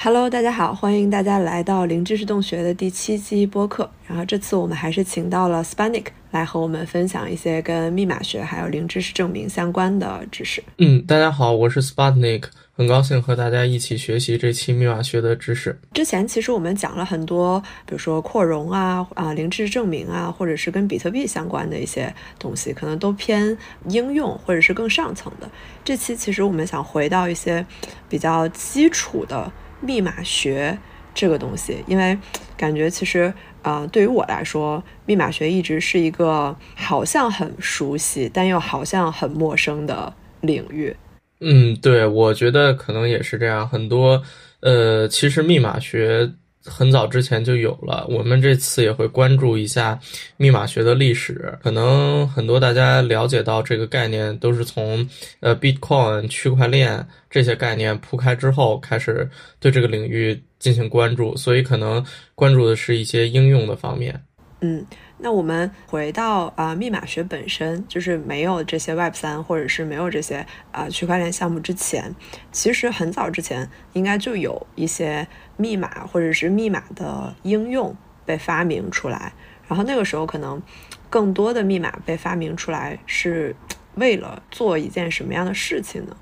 Hello，大家好，欢迎大家来到零知识洞穴的第七期播客。然后这次我们还是请到了 Spanik 来和我们分享一些跟密码学还有零知识证明相关的知识。嗯，大家好，我是 Spanik，很高兴和大家一起学习这期密码学的知识。之前其实我们讲了很多，比如说扩容啊、啊零知识证明啊，或者是跟比特币相关的一些东西，可能都偏应用或者是更上层的。这期其实我们想回到一些比较基础的。密码学这个东西，因为感觉其实，啊，对于我来说，密码学一直是一个好像很熟悉，但又好像很陌生的领域。嗯，对，我觉得可能也是这样。很多，呃，其实密码学。很早之前就有了，我们这次也会关注一下密码学的历史。可能很多大家了解到这个概念，都是从呃 Bitcoin 区块链这些概念铺开之后，开始对这个领域进行关注，所以可能关注的是一些应用的方面。嗯。那我们回到啊，密码学本身就是没有这些 Web 三或者是没有这些啊区块链项目之前，其实很早之前应该就有一些密码或者是密码的应用被发明出来。然后那个时候可能更多的密码被发明出来是为了做一件什么样的事情呢？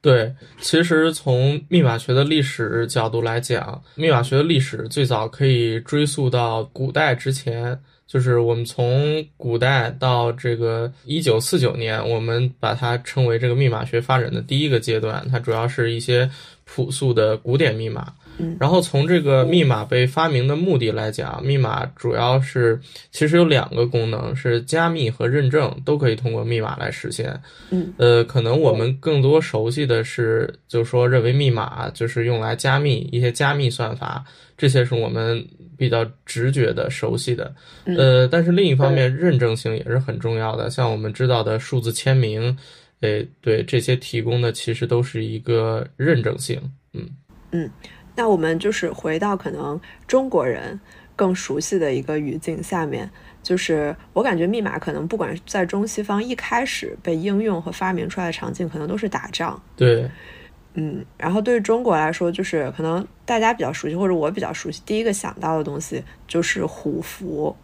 对，其实从密码学的历史角度来讲，密码学的历史最早可以追溯到古代之前。就是我们从古代到这个一九四九年，我们把它称为这个密码学发展的第一个阶段。它主要是一些朴素的古典密码。然后从这个密码被发明的目的来讲，密码主要是其实有两个功能，是加密和认证都可以通过密码来实现。嗯，呃，可能我们更多熟悉的是，就是说认为密码就是用来加密一些加密算法，这些是我们比较直觉的熟悉的。呃，但是另一方面，认证性也是很重要的，像我们知道的数字签名，诶，对这些提供的其实都是一个认证性。嗯嗯。那我们就是回到可能中国人更熟悉的一个语境下面，就是我感觉密码可能不管在中西方一开始被应用和发明出来的场景，可能都是打仗。对，嗯，然后对于中国来说，就是可能大家比较熟悉或者我比较熟悉，第一个想到的东西就是虎符。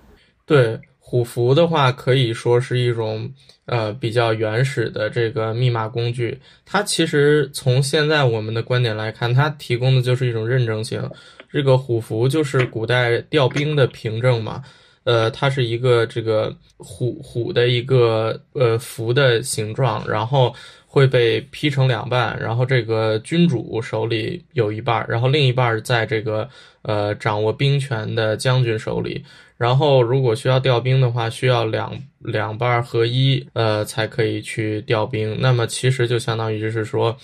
对。虎符的话，可以说是一种呃比较原始的这个密码工具。它其实从现在我们的观点来看，它提供的就是一种认证性。这个虎符就是古代调兵的凭证嘛，呃，它是一个这个虎虎的一个呃符的形状，然后会被劈成两半，然后这个君主手里有一半，然后另一半在这个呃掌握兵权的将军手里。然后，如果需要调兵的话，需要两两半合一，呃，才可以去调兵。那么，其实就相当于就是说，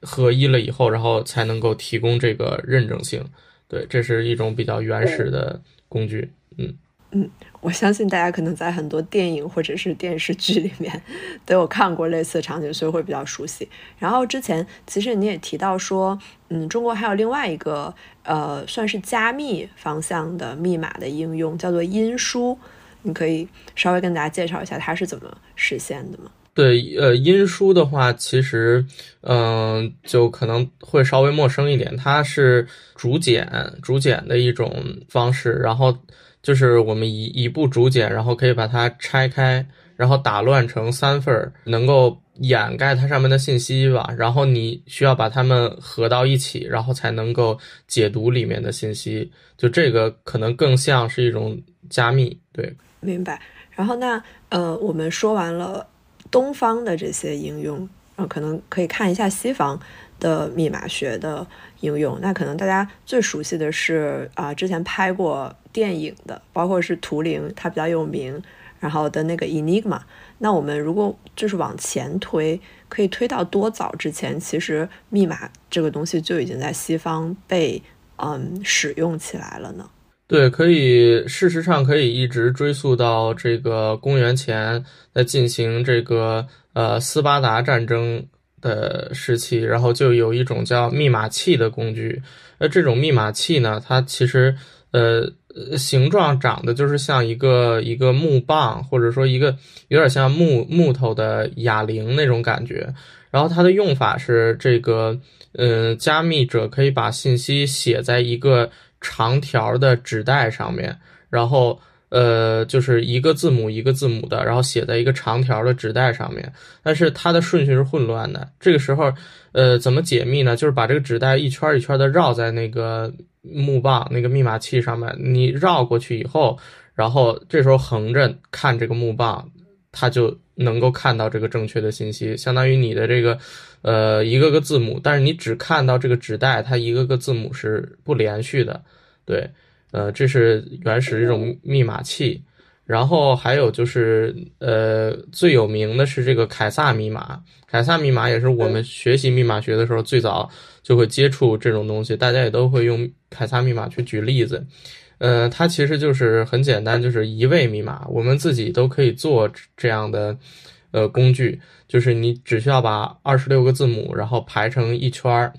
合一了以后，然后才能够提供这个认证性。对，这是一种比较原始的工具。嗯。嗯，我相信大家可能在很多电影或者是电视剧里面都有看过类似的场景，所以会比较熟悉。然后之前其实你也提到说，嗯，中国还有另外一个呃，算是加密方向的密码的应用，叫做音书。你可以稍微跟大家介绍一下它是怎么实现的吗？对，呃，音书的话，其实嗯，就可能会稍微陌生一点。它是竹简竹简的一种方式，然后。就是我们一一部竹简，然后可以把它拆开，然后打乱成三份儿，能够掩盖它上面的信息吧。然后你需要把它们合到一起，然后才能够解读里面的信息。就这个可能更像是一种加密，对，明白。然后那呃，我们说完了东方的这些应用，呃，可能可以看一下西方的密码学的应用。那可能大家最熟悉的是啊，之前拍过。电影的，包括是图灵，它比较有名，然后的那个 Enigma。那我们如果就是往前推，可以推到多早之前？其实密码这个东西就已经在西方被嗯使用起来了呢。对，可以，事实上可以一直追溯到这个公元前，在进行这个呃斯巴达战争的时期，然后就有一种叫密码器的工具。那这种密码器呢，它其实呃。呃，形状长得就是像一个一个木棒，或者说一个有点像木木头的哑铃那种感觉。然后它的用法是这个，嗯，加密者可以把信息写在一个长条的纸带上面，然后呃，就是一个字母一个字母的，然后写在一个长条的纸带上面。但是它的顺序是混乱的。这个时候，呃，怎么解密呢？就是把这个纸带一圈一圈的绕在那个木棒那个密码器上面。你绕过去以后，然后这时候横着看这个木棒，它就能够看到这个正确的信息，相当于你的这个。呃，一个个字母，但是你只看到这个纸带，它一个个字母是不连续的，对，呃，这是原始这种密码器。然后还有就是，呃，最有名的是这个凯撒密码。凯撒密码也是我们学习密码学的时候最早就会接触这种东西，大家也都会用凯撒密码去举例子。呃，它其实就是很简单，就是一位密码，我们自己都可以做这样的。呃，工具就是你只需要把二十六个字母，然后排成一圈儿，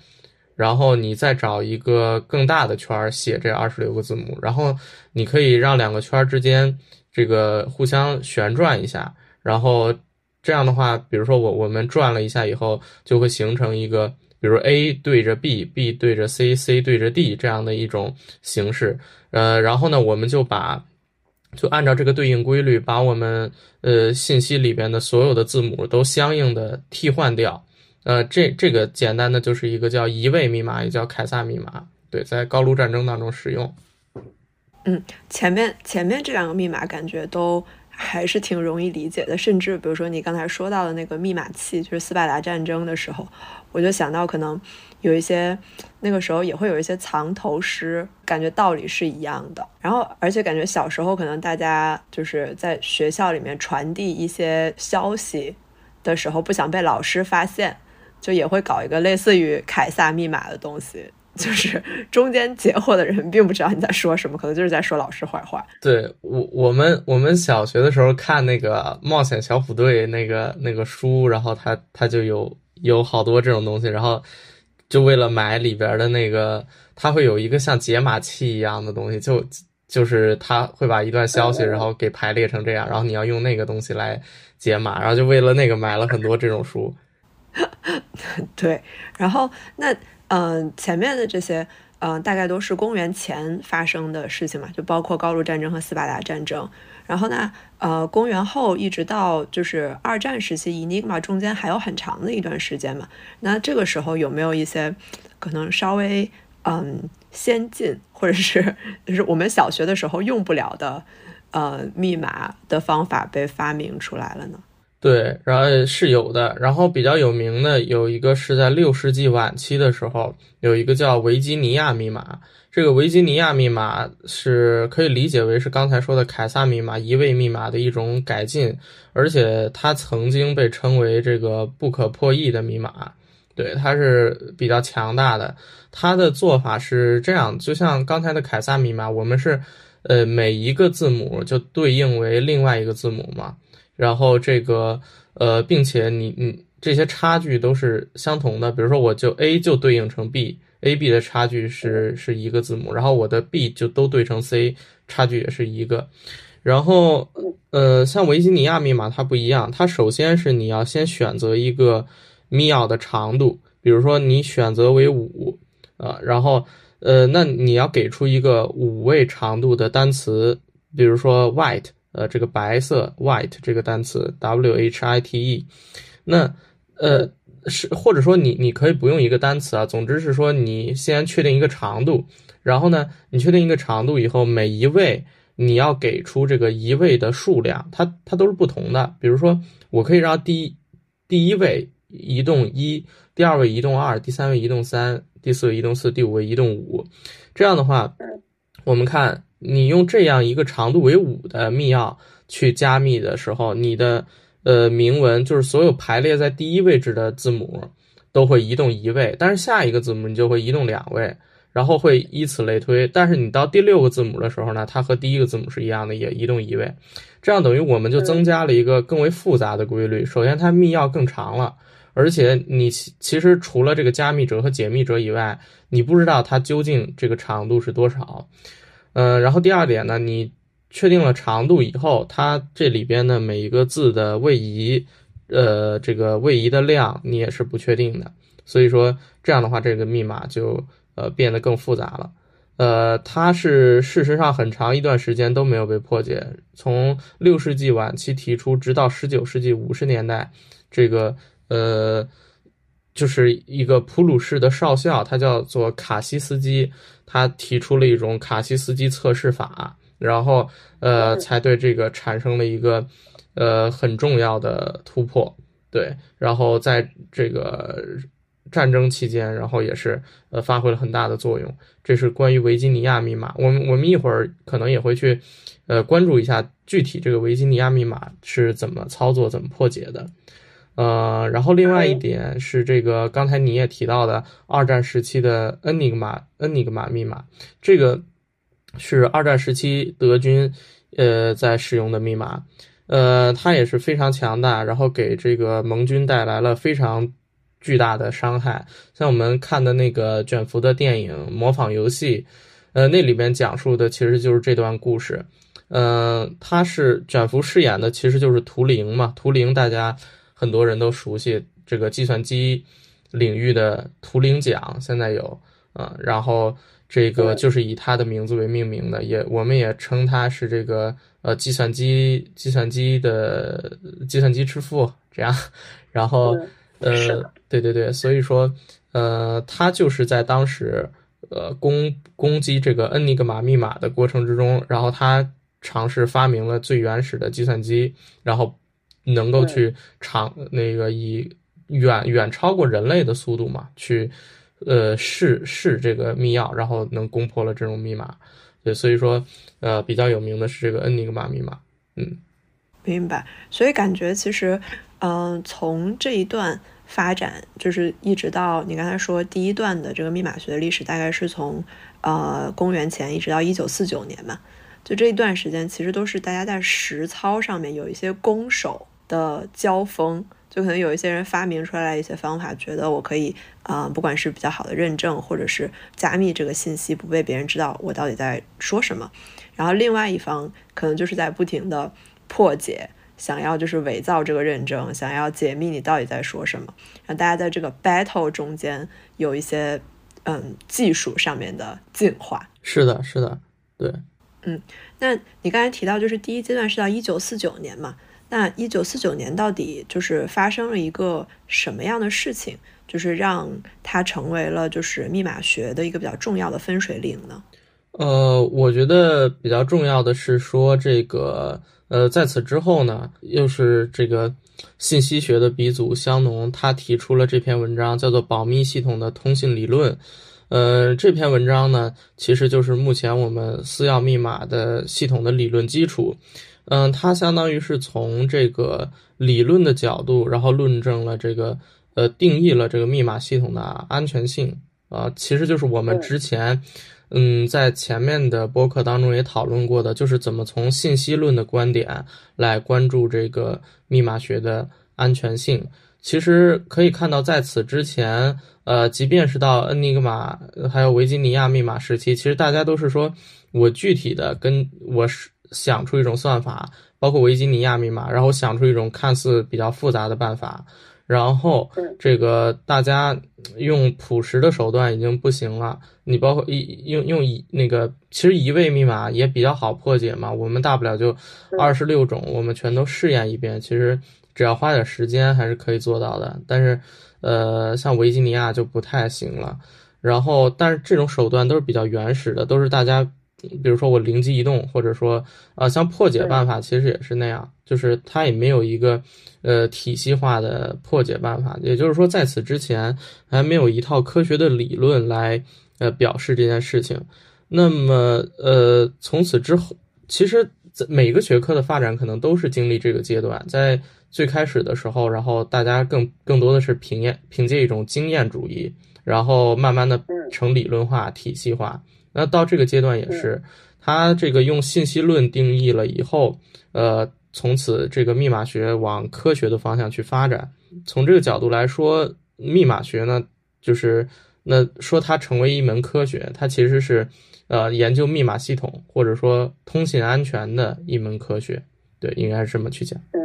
然后你再找一个更大的圈儿写这二十六个字母，然后你可以让两个圈儿之间这个互相旋转一下，然后这样的话，比如说我我们转了一下以后，就会形成一个，比如 A 对着 B，B 对着 C，C 对着 D 这样的一种形式。呃，然后呢，我们就把。就按照这个对应规律，把我们呃信息里边的所有的字母都相应的替换掉。呃，这这个简单的就是一个叫移位密码，也叫凯撒密码。对，在高卢战争当中使用。嗯，前面前面这两个密码感觉都还是挺容易理解的，甚至比如说你刚才说到的那个密码器，就是斯巴达战争的时候，我就想到可能。有一些那个时候也会有一些藏头诗，感觉道理是一样的。然后，而且感觉小时候可能大家就是在学校里面传递一些消息的时候，不想被老师发现，就也会搞一个类似于凯撒密码的东西，就是中间截获的人并不知道你在说什么，可能就是在说老师坏话。对我，我们我们小学的时候看那个冒险小虎队那个那个书，然后他他就有有好多这种东西，然后。就为了买里边的那个，他会有一个像解码器一样的东西，就就是他会把一段消息，然后给排列成这样，然后你要用那个东西来解码，然后就为了那个买了很多这种书。对，然后那嗯，前面的这些嗯，大概都是公元前发生的事情嘛，就包括高卢战争和斯巴达战争。然后呢，呃，公元后一直到就是二战时期，Enigma 中间还有很长的一段时间嘛。那这个时候有没有一些可能稍微嗯先进，或者是就是我们小学的时候用不了的呃密码的方法被发明出来了呢？对，然后是有的。然后比较有名的有一个是在六世纪晚期的时候，有一个叫维吉尼亚密码。这个维吉尼亚密码是可以理解为是刚才说的凯撒密码移位密码的一种改进，而且它曾经被称为这个不可破译的密码。对，它是比较强大的。它的做法是这样，就像刚才的凯撒密码，我们是呃每一个字母就对应为另外一个字母嘛，然后这个呃，并且你你这些差距都是相同的，比如说我就 A 就对应成 B。A B 的差距是是一个字母，然后我的 B 就都对成 C，差距也是一个。然后，呃，像维吉尼亚密码它不一样，它首先是你要先选择一个密钥的长度，比如说你选择为五，啊，然后，呃，那你要给出一个五位长度的单词，比如说 white，呃，这个白色 white 这个单词 W H I T E，那，呃。是，或者说你你可以不用一个单词啊，总之是说你先确定一个长度，然后呢，你确定一个长度以后，每一位你要给出这个一位的数量，它它都是不同的。比如说，我可以让第第一位移动一，第二位移动二，第三位移动三，第四位移动四，第五位移动五。这样的话，我们看你用这样一个长度为五的密钥去加密的时候，你的。呃，铭文就是所有排列在第一位置的字母都会移动一位，但是下一个字母你就会移动两位，然后会以此类推。但是你到第六个字母的时候呢，它和第一个字母是一样的，也移动一位。这样等于我们就增加了一个更为复杂的规律。首先，它密钥更长了，而且你其实除了这个加密者和解密者以外，你不知道它究竟这个长度是多少。嗯，然后第二点呢，你。确定了长度以后，它这里边的每一个字的位移，呃，这个位移的量你也是不确定的。所以说这样的话，这个密码就呃变得更复杂了。呃，它是事实上很长一段时间都没有被破解，从六世纪晚期提出，直到十九世纪五十年代，这个呃，就是一个普鲁士的少校，他叫做卡西斯基，他提出了一种卡西斯基测试法，然后呃，才对这个产生了一个呃很重要的突破，对，然后在这个。战争期间，然后也是呃发挥了很大的作用。这是关于维吉尼亚密码。我们我们一会儿可能也会去呃关注一下具体这个维吉尼亚密码是怎么操作、怎么破解的。呃，然后另外一点是这个刚才你也提到的二战时期的恩尼格玛恩尼格玛密码，这个是二战时期德军呃在使用的密码。呃，它也是非常强大，然后给这个盟军带来了非常。巨大的伤害，像我们看的那个卷福的电影《模仿游戏》，呃，那里边讲述的其实就是这段故事。嗯，他是卷福饰演的，其实就是图灵嘛。图灵大家很多人都熟悉，这个计算机领域的图灵奖现在有，嗯，然后这个就是以他的名字为命名的，也我们也称他是这个呃计算机计算机的计算机之父这样，然后。呃，对对对，所以说，呃，他就是在当时，呃，攻攻击这个恩尼格玛密码的过程之中，然后他尝试发明了最原始的计算机，然后能够去长那个以远远超过人类的速度嘛，去呃试试这个密钥，然后能攻破了这种密码。对，所以说，呃，比较有名的是这个恩尼格玛密码。嗯，明白。所以感觉其实，嗯，从这一段。发展就是一直到你刚才说第一段的这个密码学的历史，大概是从呃公元前一直到一九四九年嘛，就这一段时间其实都是大家在实操上面有一些攻守的交锋，就可能有一些人发明出来一些方法，觉得我可以啊，不管是比较好的认证或者是加密这个信息不被别人知道我到底在说什么，然后另外一方可能就是在不停的破解。想要就是伪造这个认证，想要解密你到底在说什么，让大家在这个 battle 中间有一些嗯技术上面的进化。是的，是的，对，嗯，那你刚才提到就是第一阶段是到一九四九年嘛？那一九四九年到底就是发生了一个什么样的事情，就是让它成为了就是密码学的一个比较重要的分水岭呢？呃，我觉得比较重要的是说这个。呃，在此之后呢，又是这个信息学的鼻祖香农，他提出了这篇文章，叫做《保密系统的通信理论》。呃，这篇文章呢，其实就是目前我们私钥密码的系统的理论基础。嗯，它相当于是从这个理论的角度，然后论证了这个呃，定义了这个密码系统的安全性啊，其实就是我们之前。嗯，在前面的播客当中也讨论过的，就是怎么从信息论的观点来关注这个密码学的安全性。其实可以看到，在此之前，呃，即便是到恩尼格玛还有维吉尼亚密码时期，其实大家都是说我具体的跟我是想出一种算法，包括维吉尼亚密码，然后想出一种看似比较复杂的办法。然后，这个大家用朴实的手段已经不行了。你包括一用用一那个，其实一位密码也比较好破解嘛。我们大不了就二十六种，我们全都试验一遍。其实只要花点时间，还是可以做到的。但是，呃，像维吉尼亚就不太行了。然后，但是这种手段都是比较原始的，都是大家。比如说我灵机一动，或者说，啊，像破解办法其实也是那样，就是它也没有一个，呃，体系化的破解办法。也就是说，在此之前还没有一套科学的理论来，呃，表示这件事情。那么，呃，从此之后，其实在每个学科的发展可能都是经历这个阶段。在最开始的时候，然后大家更更多的是凭验凭借一种经验主义，然后慢慢的成理论化、体系化。那到这个阶段也是，他这个用信息论定义了以后，呃，从此这个密码学往科学的方向去发展。从这个角度来说，密码学呢，就是那说它成为一门科学，它其实是，呃，研究密码系统或者说通信安全的一门科学。对，应该是这么去讲。嗯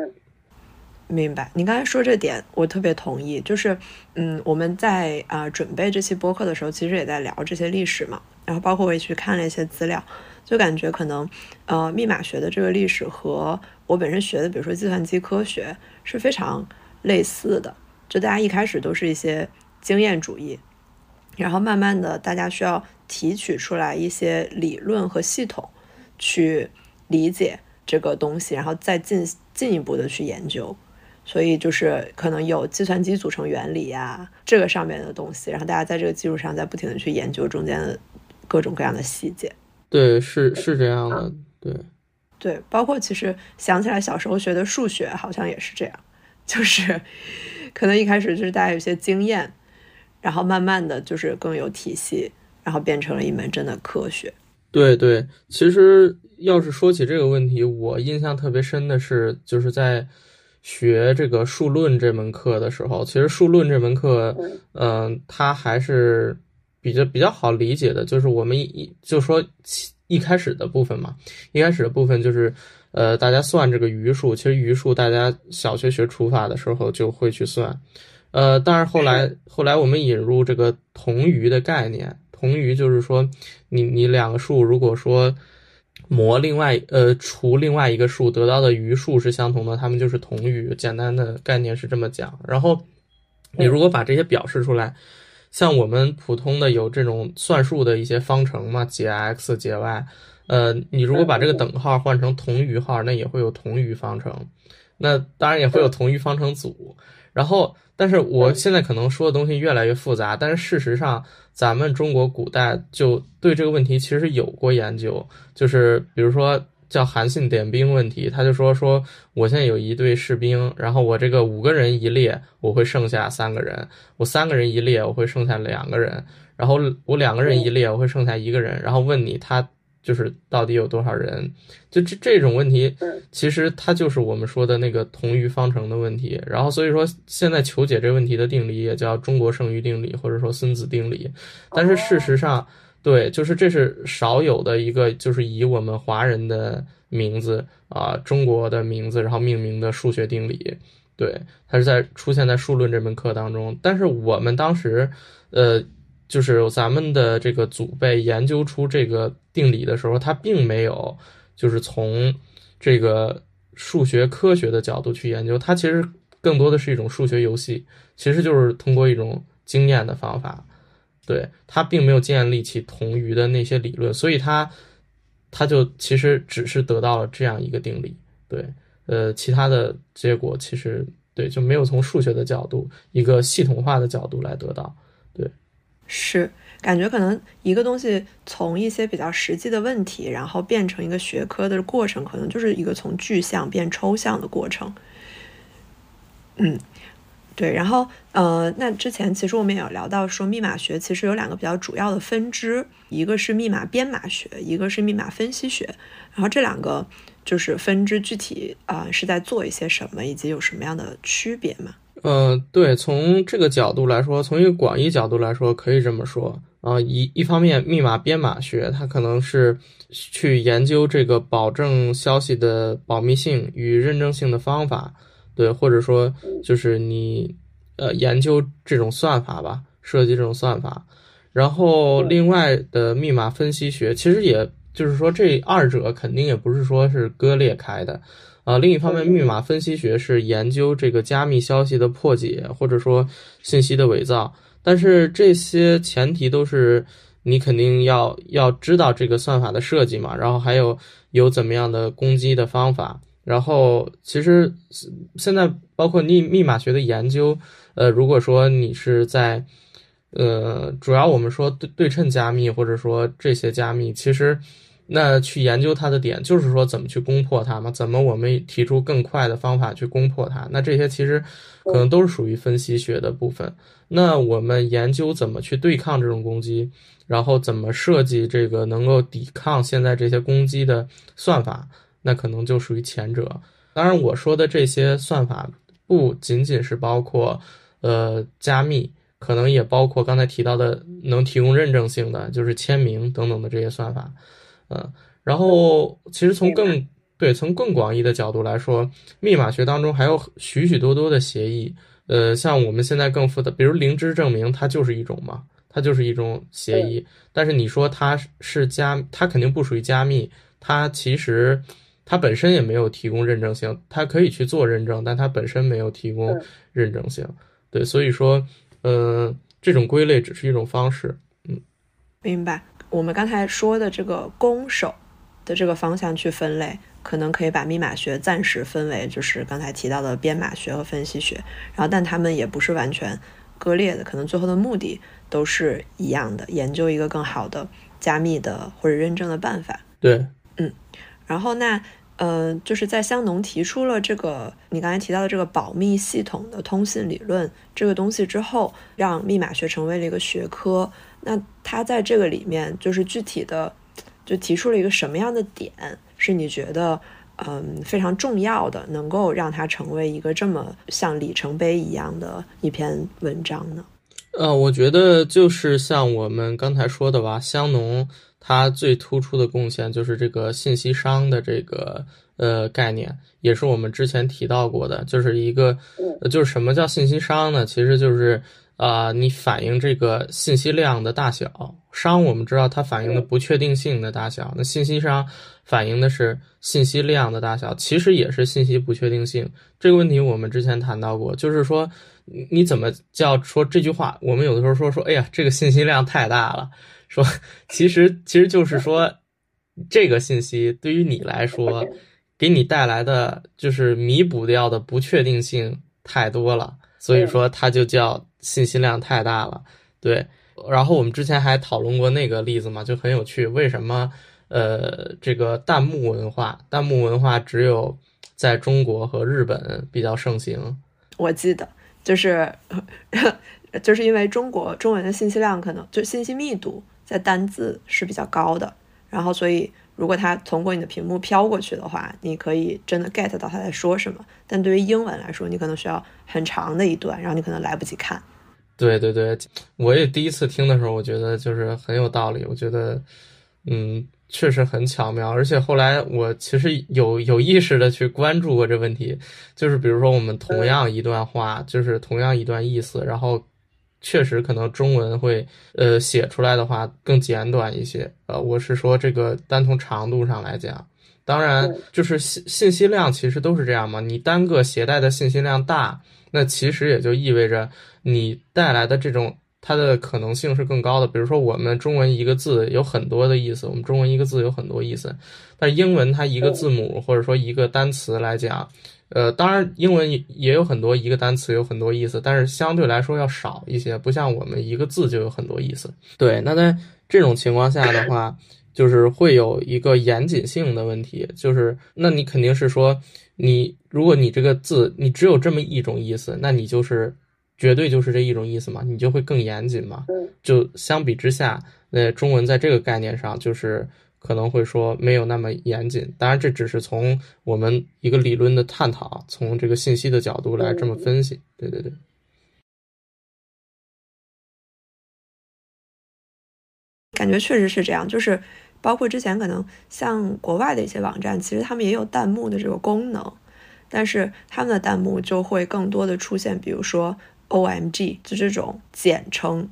明白，你刚才说这点，我特别同意。就是，嗯，我们在啊准备这期播客的时候，其实也在聊这些历史嘛。然后，包括我也去看了一些资料，就感觉可能，呃，密码学的这个历史和我本身学的，比如说计算机科学是非常类似的。就大家一开始都是一些经验主义，然后慢慢的，大家需要提取出来一些理论和系统去理解这个东西，然后再进进一步的去研究。所以就是可能有计算机组成原理呀，这个上面的东西，然后大家在这个基础上在不停的去研究中间的各种各样的细节。对，是是这样的，对，对，包括其实想起来小时候学的数学好像也是这样，就是 可能一开始就是大家有些经验，然后慢慢的就是更有体系，然后变成了一门真的科学。对对，其实要是说起这个问题，我印象特别深的是就是在。学这个数论这门课的时候，其实数论这门课，嗯，它还是比较比较好理解的。就是我们一就说一开始的部分嘛，一开始的部分就是，呃，大家算这个余数。其实余数大家小学学除法的时候就会去算，呃，但是后来后来我们引入这个同余的概念，同余就是说，你你两个数如果说。模另外呃除另外一个数得到的余数是相同的，它们就是同余。简单的概念是这么讲。然后你如果把这些表示出来，像我们普通的有这种算术的一些方程嘛，解 x 解 y，呃，你如果把这个等号换成同余号，那也会有同余方程。那当然也会有同余方程组。然后，但是我现在可能说的东西越来越复杂，但是事实上，咱们中国古代就对这个问题其实有过研究，就是比如说叫韩信点兵问题，他就说说我现在有一队士兵，然后我这个五个人一列，我会剩下三个人；我三个人一列，我会剩下两个人；然后我两个人一列，我会剩下一个人。然后问你他。就是到底有多少人？就这这种问题，其实它就是我们说的那个同余方程的问题。然后所以说，现在求解这个问题的定理也叫中国剩余定理，或者说孙子定理。但是事实上，对，就是这是少有的一个，就是以我们华人的名字啊，中国的名字，然后命名的数学定理。对，它是在出现在数论这门课当中。但是我们当时，呃。就是咱们的这个祖辈研究出这个定理的时候，他并没有就是从这个数学科学的角度去研究，它其实更多的是一种数学游戏，其实就是通过一种经验的方法，对他并没有建立起同余的那些理论，所以他他就其实只是得到了这样一个定理，对，呃，其他的结果其实对就没有从数学的角度一个系统化的角度来得到，对。是，感觉可能一个东西从一些比较实际的问题，然后变成一个学科的过程，可能就是一个从具象变抽象的过程。嗯，对。然后，呃，那之前其实我们也有聊到说，密码学其实有两个比较主要的分支，一个是密码编码学，一个是密码分析学。然后这两个就是分支具体啊是在做一些什么，以及有什么样的区别吗？呃，对，从这个角度来说，从一个广义角度来说，可以这么说啊。一一方面，密码编码学它可能是去研究这个保证消息的保密性与认证性的方法，对，或者说就是你呃研究这种算法吧，设计这种算法。然后另外的密码分析学，其实也就是说这二者肯定也不是说是割裂开的。啊，另一方面，密码分析学是研究这个加密消息的破解，或者说信息的伪造。但是这些前提都是你肯定要要知道这个算法的设计嘛，然后还有有怎么样的攻击的方法。然后其实现在包括密密码学的研究，呃，如果说你是在呃，主要我们说对对称加密，或者说这些加密，其实。那去研究它的点，就是说怎么去攻破它嘛？怎么我们提出更快的方法去攻破它？那这些其实可能都是属于分析学的部分。那我们研究怎么去对抗这种攻击，然后怎么设计这个能够抵抗现在这些攻击的算法，那可能就属于前者。当然，我说的这些算法不仅仅是包括呃加密，可能也包括刚才提到的能提供认证性的，就是签名等等的这些算法。嗯，然后其实从更对，从更广义的角度来说，密码学当中还有许许多多的协议。呃，像我们现在更复杂，比如零知证明，它就是一种嘛，它就是一种协议。但是你说它是加，它肯定不属于加密，它其实它本身也没有提供认证性，它可以去做认证，但它本身没有提供认证性。对，所以说，呃，这种归类只是一种方式。嗯，明白。我们刚才说的这个攻守的这个方向去分类。可能可以把密码学暂时分为，就是刚才提到的编码学和分析学，然后但他们也不是完全割裂的，可能最后的目的都是一样的，研究一个更好的加密的或者认证的办法。对，嗯，然后那呃，就是在香农提出了这个你刚才提到的这个保密系统的通信理论这个东西之后，让密码学成为了一个学科。那他在这个里面就是具体的就提出了一个什么样的点？是你觉得，嗯，非常重要的，能够让它成为一个这么像里程碑一样的一篇文章呢？呃，我觉得就是像我们刚才说的吧，香农它最突出的贡献就是这个信息商的这个呃概念，也是我们之前提到过的，就是一个，就是什么叫信息商呢？其实就是。啊，你反映这个信息量的大小，商我们知道它反映的不确定性的大小，那信息商反映的是信息量的大小，其实也是信息不确定性。这个问题我们之前谈到过，就是说你怎么叫说这句话？我们有的时候说说，哎呀，这个信息量太大了，说其实其实就是说这个信息对于你来说，给你带来的就是弥补掉的不确定性太多了，所以说它就叫。信息量太大了，对。然后我们之前还讨论过那个例子嘛，就很有趣。为什么呃这个弹幕文化，弹幕文化只有在中国和日本比较盛行？我记得就是 就是因为中国中文的信息量可能就信息密度在单字是比较高的，然后所以如果它通过你的屏幕飘过去的话，你可以真的 get 到他在说什么。但对于英文来说，你可能需要很长的一段，然后你可能来不及看。对对对，我也第一次听的时候，我觉得就是很有道理。我觉得，嗯，确实很巧妙。而且后来我其实有有意识的去关注过这问题，就是比如说我们同样一段话，就是同样一段意思，然后确实可能中文会呃写出来的话更简短一些。呃，我是说这个单从长度上来讲，当然就是信信息量其实都是这样嘛。你单个携带的信息量大。那其实也就意味着你带来的这种它的可能性是更高的。比如说，我们中文一个字有很多的意思，我们中文一个字有很多意思，但英文它一个字母或者说一个单词来讲，呃，当然英文也也有很多一个单词有很多意思，但是相对来说要少一些，不像我们一个字就有很多意思。对，那在这种情况下的话，就是会有一个严谨性的问题，就是那你肯定是说。你如果你这个字你只有这么一种意思，那你就是绝对就是这一种意思嘛，你就会更严谨嘛。就相比之下，那中文在这个概念上就是可能会说没有那么严谨。当然，这只是从我们一个理论的探讨，从这个信息的角度来这么分析。对对对，感觉确实是这样，就是。包括之前可能像国外的一些网站，其实他们也有弹幕的这个功能，但是他们的弹幕就会更多的出现，比如说 O M G 就这种简称，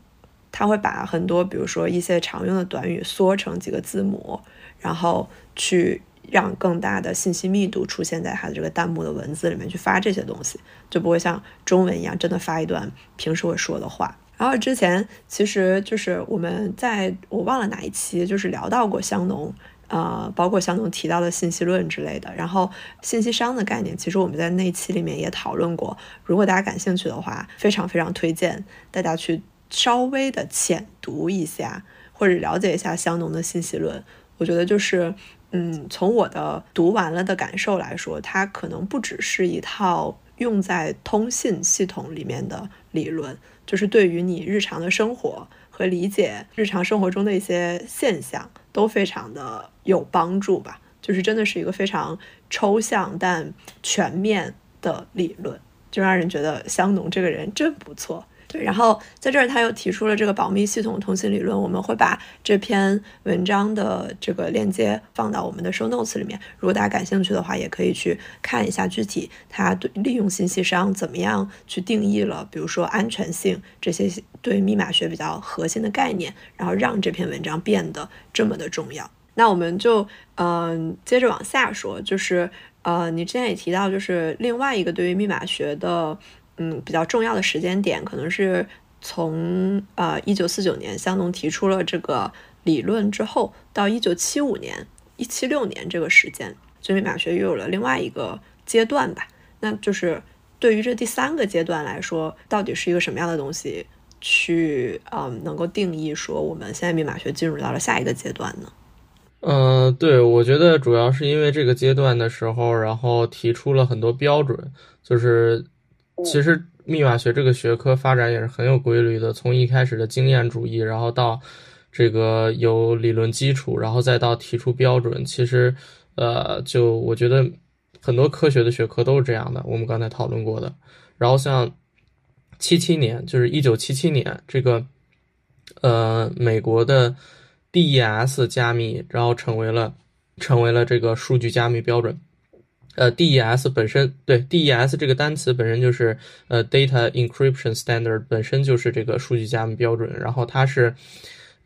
它会把很多比如说一些常用的短语缩成几个字母，然后去让更大的信息密度出现在它的这个弹幕的文字里面去发这些东西，就不会像中文一样真的发一段平时会说的话。然后之前其实就是我们在我忘了哪一期，就是聊到过香农，呃，包括香农提到的信息论之类的。然后信息商的概念，其实我们在那期里面也讨论过。如果大家感兴趣的话，非常非常推荐大家去稍微的浅读一下，或者了解一下香农的信息论。我觉得就是，嗯，从我的读完了的感受来说，它可能不只是一套用在通信系统里面的理论。就是对于你日常的生活和理解日常生活中的一些现象都非常的有帮助吧。就是真的是一个非常抽象但全面的理论，就让人觉得香农这个人真不错。对，然后在这儿他又提出了这个保密系统通信理论，我们会把这篇文章的这个链接放到我们的 show notes 里面。如果大家感兴趣的话，也可以去看一下具体他对利用信息商怎么样去定义了，比如说安全性这些对密码学比较核心的概念，然后让这篇文章变得这么的重要。那我们就嗯接着往下说，就是呃你之前也提到，就是另外一个对于密码学的。嗯，比较重要的时间点可能是从呃一九四九年香农提出了这个理论之后，到一九七五年、一七六年这个时间，就密码学又有了另外一个阶段吧。那就是对于这第三个阶段来说，到底是一个什么样的东西，去嗯能够定义说我们现在密码学进入到了下一个阶段呢？嗯，对，我觉得主要是因为这个阶段的时候，然后提出了很多标准，就是。其实密码学这个学科发展也是很有规律的，从一开始的经验主义，然后到这个有理论基础，然后再到提出标准。其实，呃，就我觉得很多科学的学科都是这样的。我们刚才讨论过的。然后像七七年，就是一九七七年，这个呃美国的 DES 加密，然后成为了成为了这个数据加密标准。呃，DES 本身对 DES 这个单词本身就是呃 Data Encryption Standard，本身就是这个数据加密标准。然后它是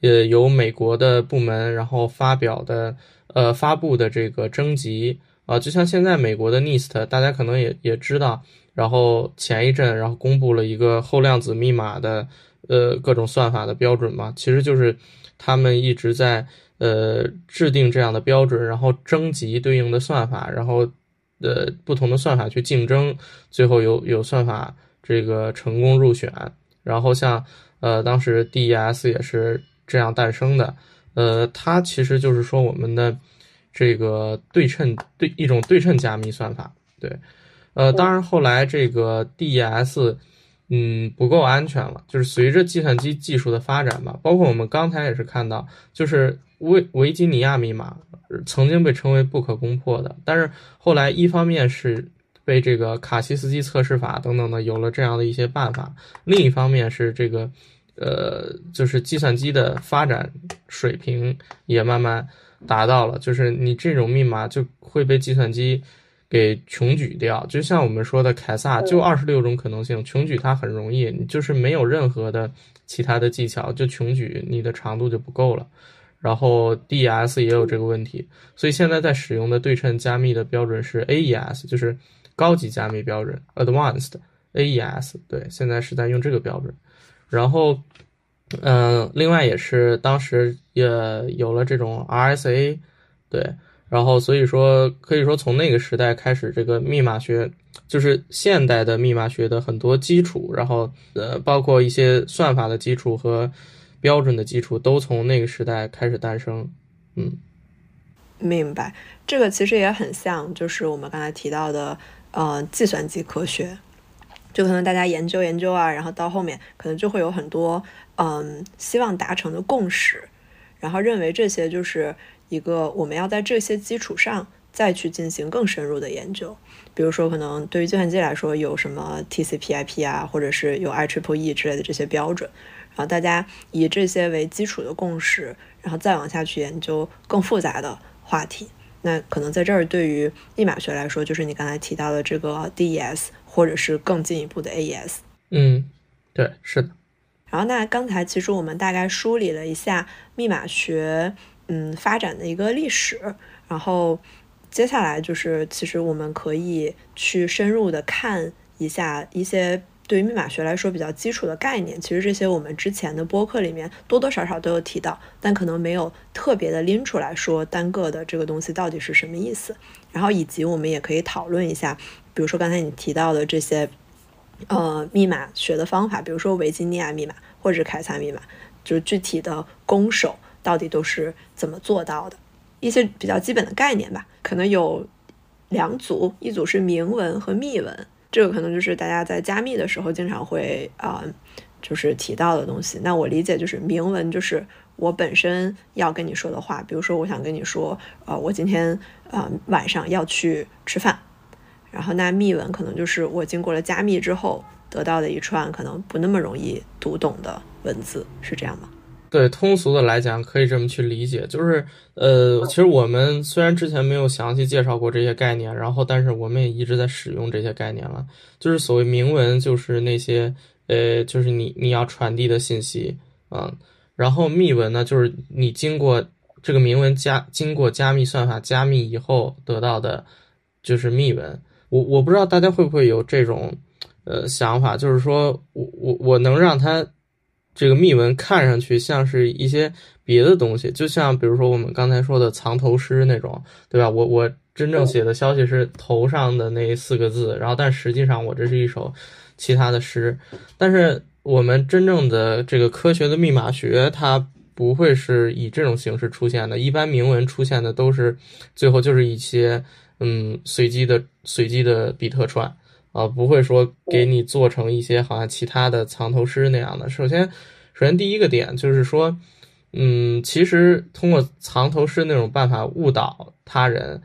呃由美国的部门然后发表的呃发布的这个征集啊，就像现在美国的 NIST，大家可能也也知道。然后前一阵然后公布了一个后量子密码的呃各种算法的标准嘛，其实就是他们一直在呃制定这样的标准，然后征集对应的算法，然后。的不同的算法去竞争，最后有有算法这个成功入选，然后像呃当时 DES 也是这样诞生的，呃它其实就是说我们的这个对称对一种对称加密算法，对，呃当然后来这个 DES 嗯不够安全了，就是随着计算机技术的发展吧，包括我们刚才也是看到，就是维维吉尼亚密码。曾经被称为不可攻破的，但是后来一方面是被这个卡西斯基测试法等等的有了这样的一些办法，另一方面是这个，呃，就是计算机的发展水平也慢慢达到了，就是你这种密码就会被计算机给穷举掉，就像我们说的凯撒就二十六种可能性，穷举它很容易，你就是没有任何的其他的技巧就穷举，你的长度就不够了。然后 DES 也有这个问题，所以现在在使用的对称加密的标准是 AES，就是高级加密标准 Advanced AES。对，现在是在用这个标准。然后，嗯，另外也是当时也有了这种 RSA。对，然后所以说可以说从那个时代开始，这个密码学就是现代的密码学的很多基础，然后呃，包括一些算法的基础和。标准的基础都从那个时代开始诞生，嗯，明白。这个其实也很像，就是我们刚才提到的，呃，计算机科学，就可能大家研究研究啊，然后到后面可能就会有很多，嗯，希望达成的共识，然后认为这些就是一个我们要在这些基础上再去进行更深入的研究。比如说，可能对于计算机来说，有什么 TCP/IP 啊，或者是有 IEEE 之类的这些标准。然后大家以这些为基础的共识，然后再往下去研究更复杂的话题。那可能在这儿对于密码学来说，就是你刚才提到的这个 DES，或者是更进一步的 AES。嗯，对，是的。然后那刚才其实我们大概梳理了一下密码学嗯发展的一个历史，然后接下来就是其实我们可以去深入的看一下一些。对于密码学来说比较基础的概念，其实这些我们之前的播客里面多多少少都有提到，但可能没有特别的拎出来说单个的这个东西到底是什么意思。然后以及我们也可以讨论一下，比如说刚才你提到的这些，呃，密码学的方法，比如说维吉尼亚密码或者是凯撒密码，就是具体的攻守到底都是怎么做到的，一些比较基本的概念吧。可能有两组，一组是明文和密文。这个可能就是大家在加密的时候经常会啊，就是提到的东西。那我理解就是明文就是我本身要跟你说的话，比如说我想跟你说，呃，我今天啊晚上要去吃饭。然后那密文可能就是我经过了加密之后，得到的一串可能不那么容易读懂的文字，是这样吗？对，通俗的来讲，可以这么去理解，就是，呃，其实我们虽然之前没有详细介绍过这些概念，然后，但是我们也一直在使用这些概念了。就是所谓明文，就是那些，呃，就是你你要传递的信息啊。然后密文呢，就是你经过这个明文加经过加密算法加密以后得到的，就是密文。我我不知道大家会不会有这种，呃，想法，就是说我我我能让它。这个密文看上去像是一些别的东西，就像比如说我们刚才说的藏头诗那种，对吧？我我真正写的消息是头上的那四个字，然后但实际上我这是一首其他的诗。但是我们真正的这个科学的密码学，它不会是以这种形式出现的。一般铭文出现的都是最后就是一些嗯随机的随机的比特串。啊，不会说给你做成一些好像其他的藏头诗那样的。首先，首先第一个点就是说，嗯，其实通过藏头诗那种办法误导他人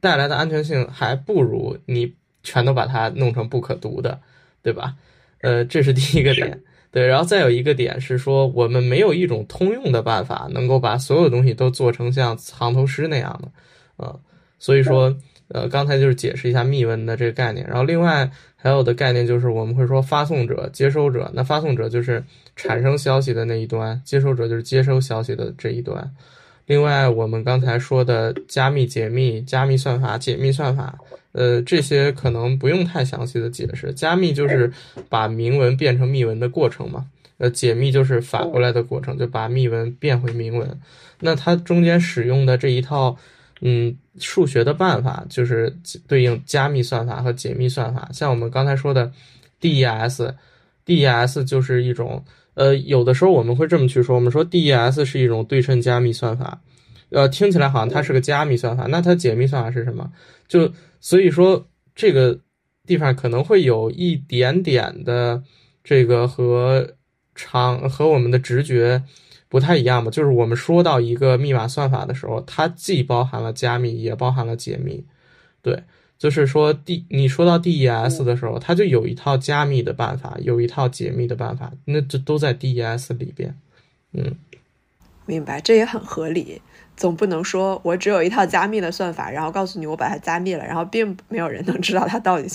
带来的安全性，还不如你全都把它弄成不可读的，对吧？呃，这是第一个点。对，然后再有一个点是说，我们没有一种通用的办法能够把所有东西都做成像藏头诗那样的，啊，所以说。呃，刚才就是解释一下密文的这个概念，然后另外还有的概念就是我们会说发送者、接收者。那发送者就是产生消息的那一端，接收者就是接收消息的这一端。另外，我们刚才说的加密、解密、加密算法、解密算法，呃，这些可能不用太详细的解释。加密就是把明文变成密文的过程嘛，呃，解密就是反过来的过程，就把密文变回明文。那它中间使用的这一套。嗯，数学的办法就是对应加密算法和解密算法。像我们刚才说的，DES，DES 就是一种，呃，有的时候我们会这么去说，我们说 DES 是一种对称加密算法，呃，听起来好像它是个加密算法，那它解密算法是什么？就所以说这个地方可能会有一点点的这个和常和我们的直觉。不太一样吧？就是我们说到一个密码算法的时候，它既包含了加密，也包含了解密。对，就是说 D，你说到 DES 的时候，它就有一套加密的办法，有一套解密的办法，那这都在 DES 里边。嗯，明白，这也很合理。总不能说我只有一套加密的算法，然后告诉你我把它加密了，然后并没有人能知道它到底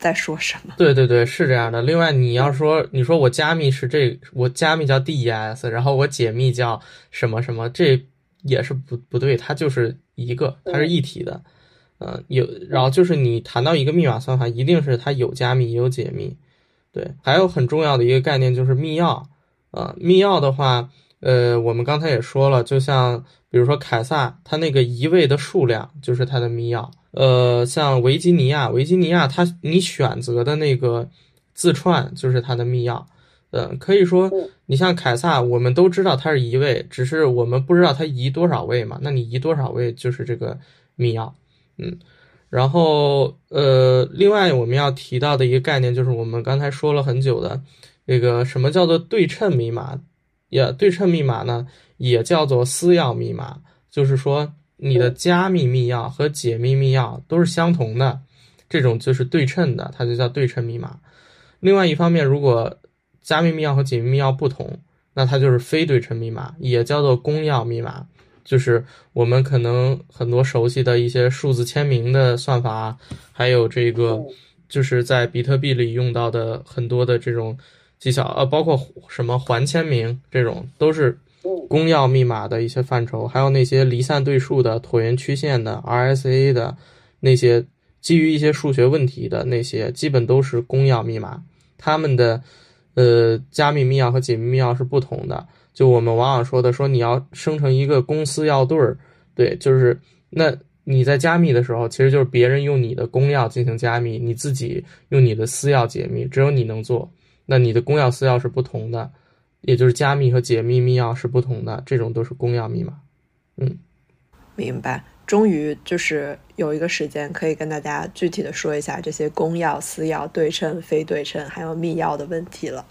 在说什么。对对对，是这样的。另外，你要说你说我加密是这，我加密叫 DES，然后我解密叫什么什么，这也是不不对，它就是一个，它是一体的。嗯，有，然后就是你谈到一个密码算法，一定是它有加密也有解密。对，还有很重要的一个概念就是密钥。啊，密钥的话。呃，我们刚才也说了，就像比如说凯撒，他那个移位的数量就是他的密钥。呃，像维吉尼亚，维吉尼亚它你选择的那个自串就是它的密钥。呃，可以说你像凯撒，我们都知道它是移位，只是我们不知道它移多少位嘛。那你移多少位就是这个密钥。嗯，然后呃，另外我们要提到的一个概念就是我们刚才说了很久的那个什么叫做对称密码。也对称密码呢，也叫做私钥密码，就是说你的加密密钥和解密密钥都是相同的，这种就是对称的，它就叫对称密码。另外一方面，如果加密密钥和解密密钥不同，那它就是非对称密码，也叫做公钥密码，就是我们可能很多熟悉的一些数字签名的算法，还有这个就是在比特币里用到的很多的这种。技巧呃，包括什么环签名这种，都是公钥密码的一些范畴。还有那些离散对数的、椭圆曲线的、RSA 的那些基于一些数学问题的那些，基本都是公钥密码。它们的呃加密密钥和解密密钥是不同的。就我们往往说的，说你要生成一个公司钥对儿，对，就是那你在加密的时候，其实就是别人用你的公钥进行加密，你自己用你的私钥解密，只有你能做。那你的公钥私钥是不同的，也就是加密和解密密钥是不同的，这种都是公钥密码。嗯，明白。终于就是有一个时间可以跟大家具体的说一下这些公钥、私钥、对称、非对称，还有密钥的问题了。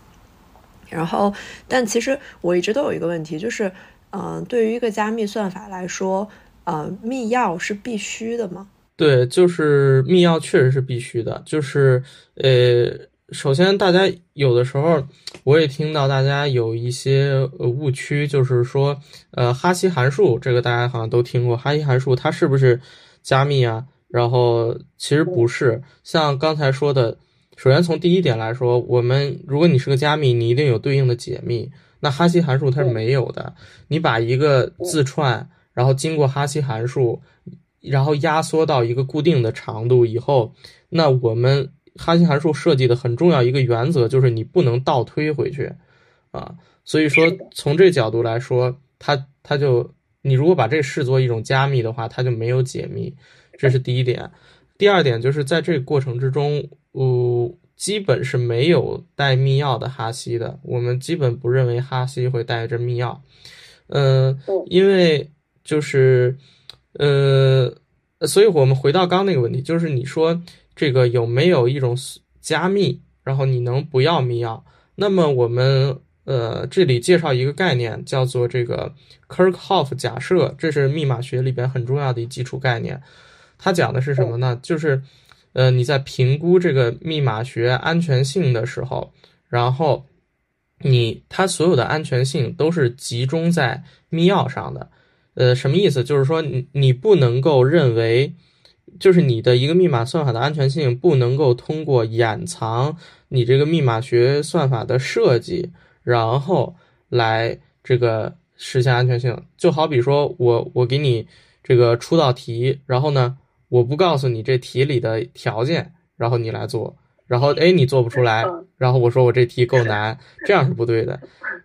然后，但其实我一直都有一个问题，就是，嗯，对于一个加密算法来说，呃，密钥是必须的吗？对，就是密钥确实是必须的，就是，呃。首先，大家有的时候我也听到大家有一些呃误区，就是说，呃，哈希函数这个大家好像都听过，哈希函数它是不是加密啊？然后其实不是，像刚才说的，首先从第一点来说，我们如果你是个加密，你一定有对应的解密，那哈希函数它是没有的。你把一个字串，然后经过哈希函数，然后压缩到一个固定的长度以后，那我们。哈希函数设计的很重要一个原则就是你不能倒推回去，啊，所以说从这角度来说，它它就你如果把这视作一种加密的话，它就没有解密，这是第一点。第二点就是在这个过程之中，呃，基本是没有带密钥的哈希的，我们基本不认为哈希会带着密钥，嗯，因为就是，呃，所以我们回到刚那个问题，就是你说。这个有没有一种加密，然后你能不要密钥？那么我们呃这里介绍一个概念，叫做这个 Kirchhoff 假设，这是密码学里边很重要的一基础概念。它讲的是什么呢？就是呃你在评估这个密码学安全性的时候，然后你它所有的安全性都是集中在密钥上的。呃，什么意思？就是说你你不能够认为。就是你的一个密码算法的安全性不能够通过掩藏你这个密码学算法的设计，然后来这个实现安全性。就好比说我我给你这个出道题，然后呢我不告诉你这题里的条件，然后你来做，然后哎你做不出来，然后我说我这题够难，这样是不对的。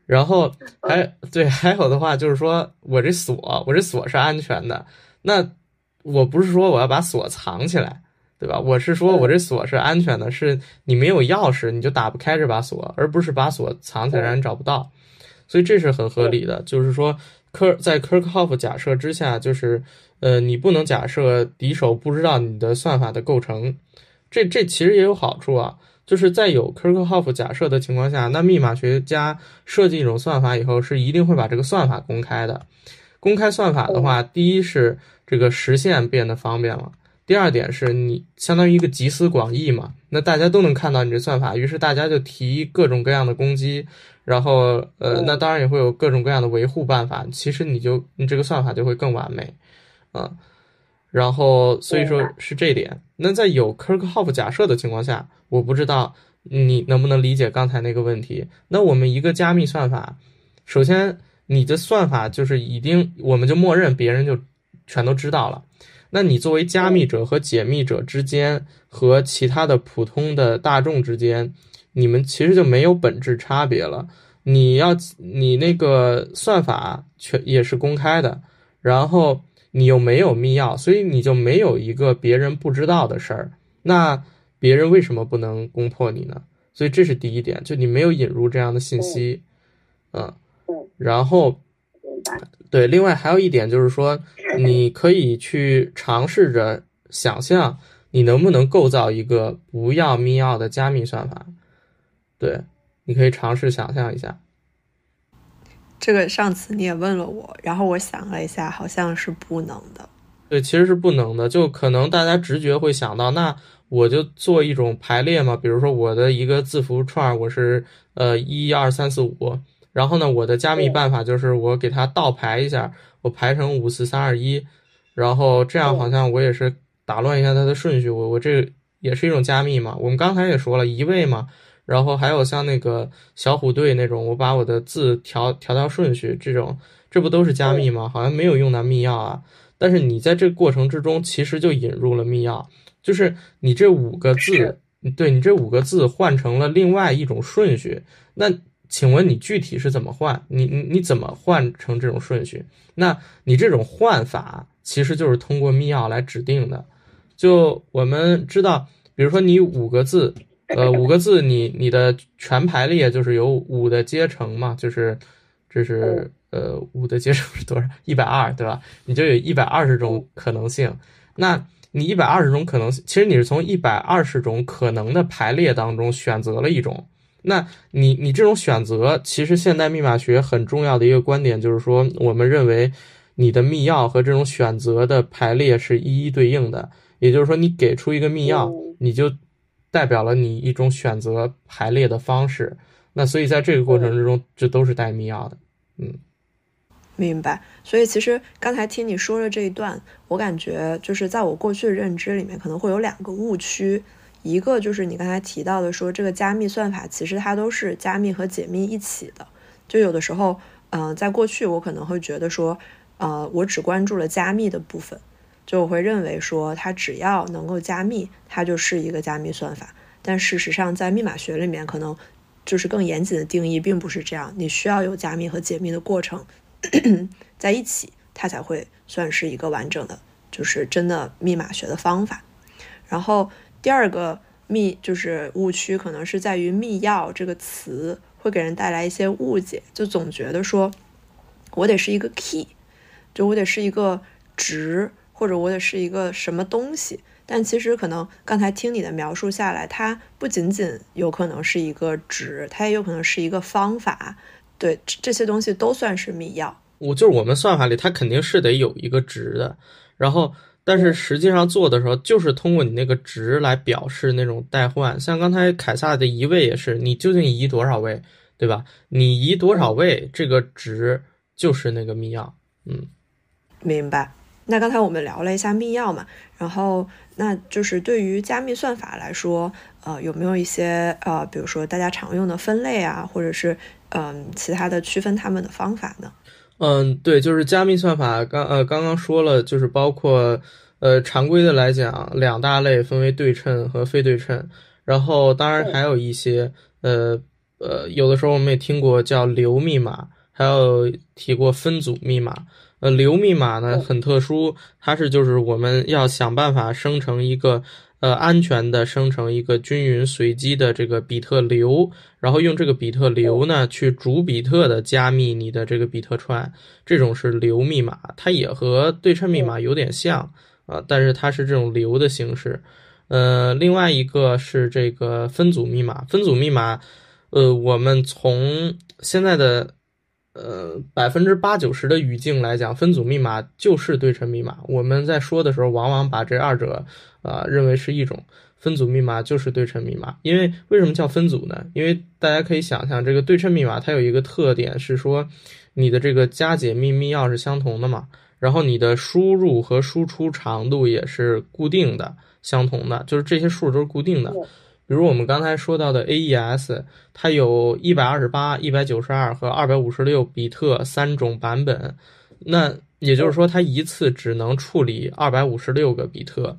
然后还对还有的话就是说我这锁我这锁是安全的，那。我不是说我要把锁藏起来，对吧？我是说我这锁是安全的，是你没有钥匙你就打不开这把锁，而不是把锁藏起来让人找不到，所以这是很合理的。就是说，科在 Kirchhoff 假设之下，就是呃，你不能假设敌手不知道你的算法的构成，这这其实也有好处啊。就是在有 Kirchhoff 假设的情况下，那密码学家设计一种算法以后，是一定会把这个算法公开的。公开算法的话，第一是这个实现变得方便了，第二点是你相当于一个集思广益嘛，那大家都能看到你这算法，于是大家就提各种各样的攻击，然后呃，那当然也会有各种各样的维护办法，其实你就你这个算法就会更完美，啊，然后所以说是这点。那在有 Kirchhoff 假设的情况下，我不知道你能不能理解刚才那个问题。那我们一个加密算法，首先。你的算法就是已经，我们就默认别人就全都知道了。那你作为加密者和解密者之间，和其他的普通的大众之间，你们其实就没有本质差别了。你要你那个算法全也是公开的，然后你又没有密钥，所以你就没有一个别人不知道的事儿。那别人为什么不能攻破你呢？所以这是第一点，就你没有引入这样的信息，嗯。然后，对，另外还有一点就是说，你可以去尝试着想象，你能不能构造一个不要密钥的加密算法？对，你可以尝试想象一下。这个上次你也问了我，然后我想了一下，好像是不能的。对，其实是不能的，就可能大家直觉会想到，那我就做一种排列嘛，比如说我的一个字符串，我是呃一二三四五。然后呢，我的加密办法就是我给它倒排一下，我排成五四三二一，然后这样好像我也是打乱一下它的顺序，我我这也是一种加密嘛。我们刚才也说了移位嘛，然后还有像那个小虎队那种，我把我的字调调调顺序，这种这不都是加密吗？好像没有用到密钥啊。但是你在这个过程之中，其实就引入了密钥，就是你这五个字，对你这五个字换成了另外一种顺序，那。请问你具体是怎么换？你你你怎么换成这种顺序？那你这种换法其实就是通过密钥来指定的。就我们知道，比如说你五个字，呃，五个字，你你的全排列就是有五的阶乘嘛，就是这是呃五的阶乘是多少？一百二，对吧？你就有一百二十种可能性。那你一百二十种可能性，其实你是从一百二十种可能的排列当中选择了一种。那你你这种选择，其实现代密码学很重要的一个观点就是说，我们认为你的密钥和这种选择的排列是一一对应的。也就是说，你给出一个密钥，你就代表了你一种选择排列的方式。那所以在这个过程之中，这都是带密钥的。嗯，明白。所以其实刚才听你说的这一段，我感觉就是在我过去的认知里面，可能会有两个误区。一个就是你刚才提到的，说这个加密算法其实它都是加密和解密一起的。就有的时候，嗯，在过去我可能会觉得说，呃，我只关注了加密的部分，就我会认为说它只要能够加密，它就是一个加密算法。但事实上，在密码学里面，可能就是更严谨的定义并不是这样，你需要有加密和解密的过程在一起，它才会算是一个完整的，就是真的密码学的方法。然后。第二个密就是误区，可能是在于“密钥”这个词会给人带来一些误解，就总觉得说，我得是一个 key，就我得是一个值，或者我得是一个什么东西。但其实可能刚才听你的描述下来，它不仅仅有可能是一个值，它也有可能是一个方法。对，这些东西都算是密钥。我就是我们算法里，它肯定是得有一个值的，然后。但是实际上做的时候，就是通过你那个值来表示那种代换。像刚才凯撒的移位也是，你究竟移多少位，对吧？你移多少位，这个值就是那个密钥。嗯，明白。那刚才我们聊了一下密钥嘛，然后那就是对于加密算法来说，呃，有没有一些呃，比如说大家常用的分类啊，或者是嗯其他的区分它们的方法呢？嗯，对，就是加密算法，刚呃刚刚说了，就是包括呃常规的来讲，两大类分为对称和非对称，然后当然还有一些呃呃有的时候我们也听过叫流密码，还有提过分组密码。呃，流密码呢很特殊，它是就是我们要想办法生成一个。呃，安全的生成一个均匀随机的这个比特流，然后用这个比特流呢去逐比特的加密你的这个比特串，这种是流密码，它也和对称密码有点像啊，但是它是这种流的形式。呃，另外一个是这个分组密码，分组密码，呃，我们从现在的。呃，百分之八九十的语境来讲，分组密码就是对称密码。我们在说的时候，往往把这二者啊认为是一种。分组密码就是对称密码，因为为什么叫分组呢？因为大家可以想象，这个对称密码它有一个特点是说，你的这个加解密密钥是相同的嘛，然后你的输入和输出长度也是固定的、相同的，就是这些数都是固定的。比如我们刚才说到的 AES，它有一百二十八、一百九十二和二百五十六比特三种版本，那也就是说它一次只能处理二百五十六个比特。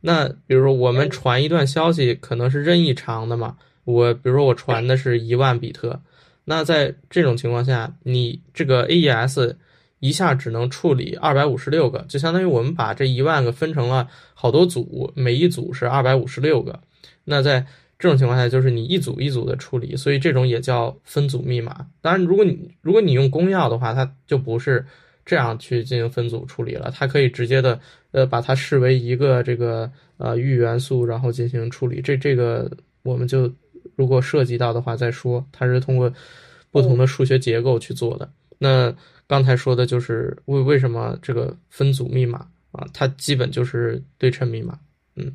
那比如说我们传一段消息可能是任意长的嘛，我比如说我传的是一万比特，那在这种情况下，你这个 AES 一下只能处理二百五十六个，就相当于我们把这一万个分成了好多组，每一组是二百五十六个。那在这种情况下，就是你一组一组的处理，所以这种也叫分组密码。当然，如果你如果你用公钥的话，它就不是这样去进行分组处理了，它可以直接的呃把它视为一个这个呃域元素，然后进行处理。这这个我们就如果涉及到的话再说，它是通过不同的数学结构去做的。那刚才说的就是为为什么这个分组密码啊，它基本就是对称密码，嗯。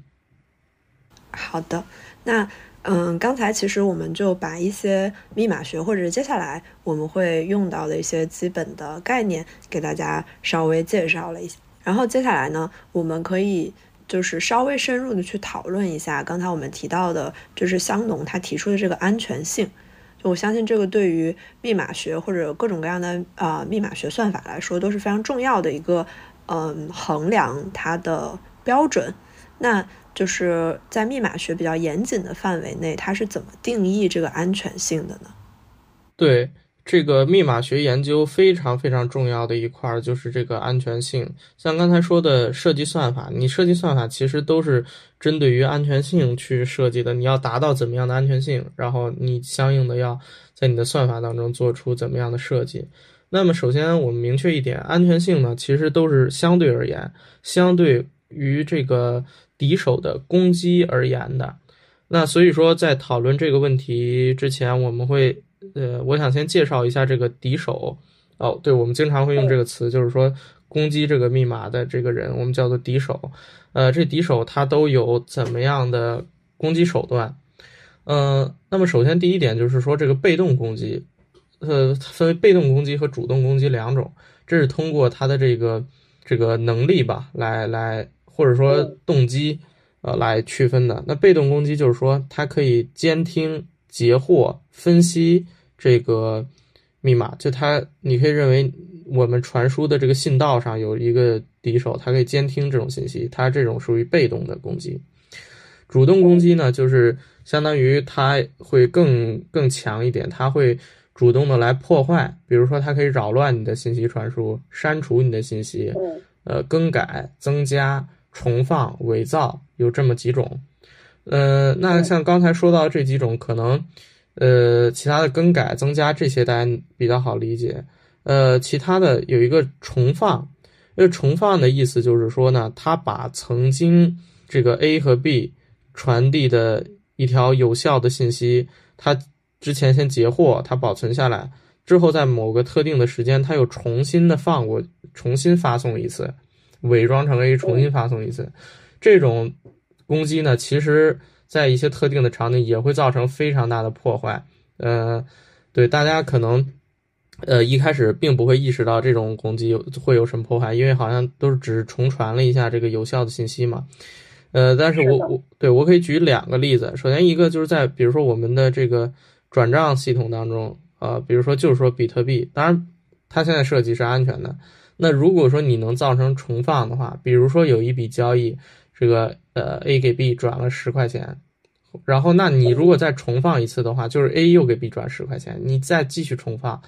好的，那嗯，刚才其实我们就把一些密码学，或者接下来我们会用到的一些基本的概念，给大家稍微介绍了一下。然后接下来呢，我们可以就是稍微深入的去讨论一下刚才我们提到的，就是香农他提出的这个安全性。就我相信这个对于密码学或者各种各样的啊密码学算法来说都是非常重要的一个嗯衡量它的标准。那就是在密码学比较严谨的范围内，它是怎么定义这个安全性的呢？对这个密码学研究非常非常重要的一块儿就是这个安全性。像刚才说的设计算法，你设计算法其实都是针对于安全性去设计的。你要达到怎么样的安全性，然后你相应的要在你的算法当中做出怎么样的设计。那么首先我们明确一点，安全性呢其实都是相对而言，相对于这个。敌手的攻击而言的，那所以说在讨论这个问题之前，我们会呃，我想先介绍一下这个敌手。哦，对，我们经常会用这个词，就是说攻击这个密码的这个人，我们叫做敌手。呃，这敌手他都有怎么样的攻击手段。嗯，那么首先第一点就是说这个被动攻击，呃，分为被动攻击和主动攻击两种，这是通过他的这个这个能力吧，来来或者说动机，呃，来区分的。那被动攻击就是说它可以监听、截获、分析这个密码，就它你可以认为我们传输的这个信道上有一个敌手，它可以监听这种信息，它这种属于被动的攻击。主动攻击呢，就是相当于它会更更强一点，它会主动的来破坏，比如说它可以扰乱你的信息传输，删除你的信息，呃，更改、增加、重放、伪造，有这么几种。呃，那像刚才说到这几种，可能呃其他的更改、增加这些大家比较好理解。呃，其他的有一个重放，因为重放的意思就是说呢，它把曾经这个 A 和 B。传递的一条有效的信息，它之前先截获，它保存下来，之后在某个特定的时间，它又重新的放过，重新发送一次，伪装成 A 重新发送一次。这种攻击呢，其实在一些特定的场景也会造成非常大的破坏。呃，对大家可能，呃一开始并不会意识到这种攻击会有什么破坏，因为好像都是只重传了一下这个有效的信息嘛。呃，但是我我对我可以举两个例子。首先一个就是在比如说我们的这个转账系统当中，呃，比如说就是说比特币，当然它现在设计是安全的。那如果说你能造成重放的话，比如说有一笔交易，这个呃 A 给 B 转了十块钱，然后那你如果再重放一次的话，就是 A 又给 B 转十块钱，你再继续重放，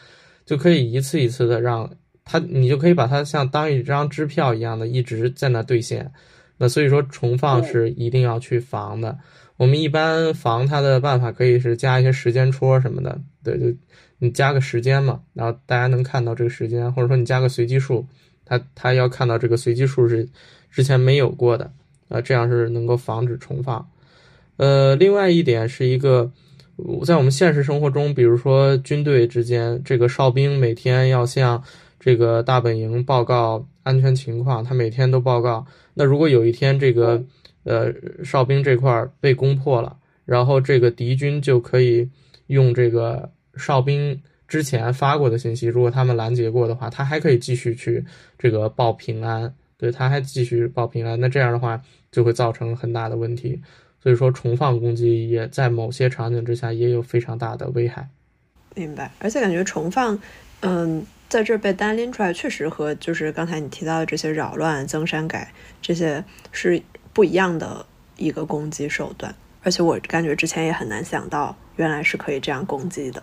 就可以一次一次的让它，你就可以把它像当一张支票一样的一直在那兑现。那所以说重放是一定要去防的。我们一般防它的办法可以是加一些时间戳什么的，对，就你加个时间嘛，然后大家能看到这个时间，或者说你加个随机数，它它要看到这个随机数是之前没有过的，啊，这样是能够防止重放。呃，另外一点是一个，在我们现实生活中，比如说军队之间，这个哨兵每天要向这个大本营报告安全情况，他每天都报告。那如果有一天这个，呃，哨兵这块被攻破了，然后这个敌军就可以用这个哨兵之前发过的信息，如果他们拦截过的话，他还可以继续去这个报平安，对，他还继续报平安。那这样的话就会造成很大的问题。所以说重放攻击也在某些场景之下也有非常大的危害。明白，而且感觉重放，嗯。在这被单拎出来，确实和就是刚才你提到的这些扰乱、增删改这些是不一样的一个攻击手段，而且我感觉之前也很难想到，原来是可以这样攻击的。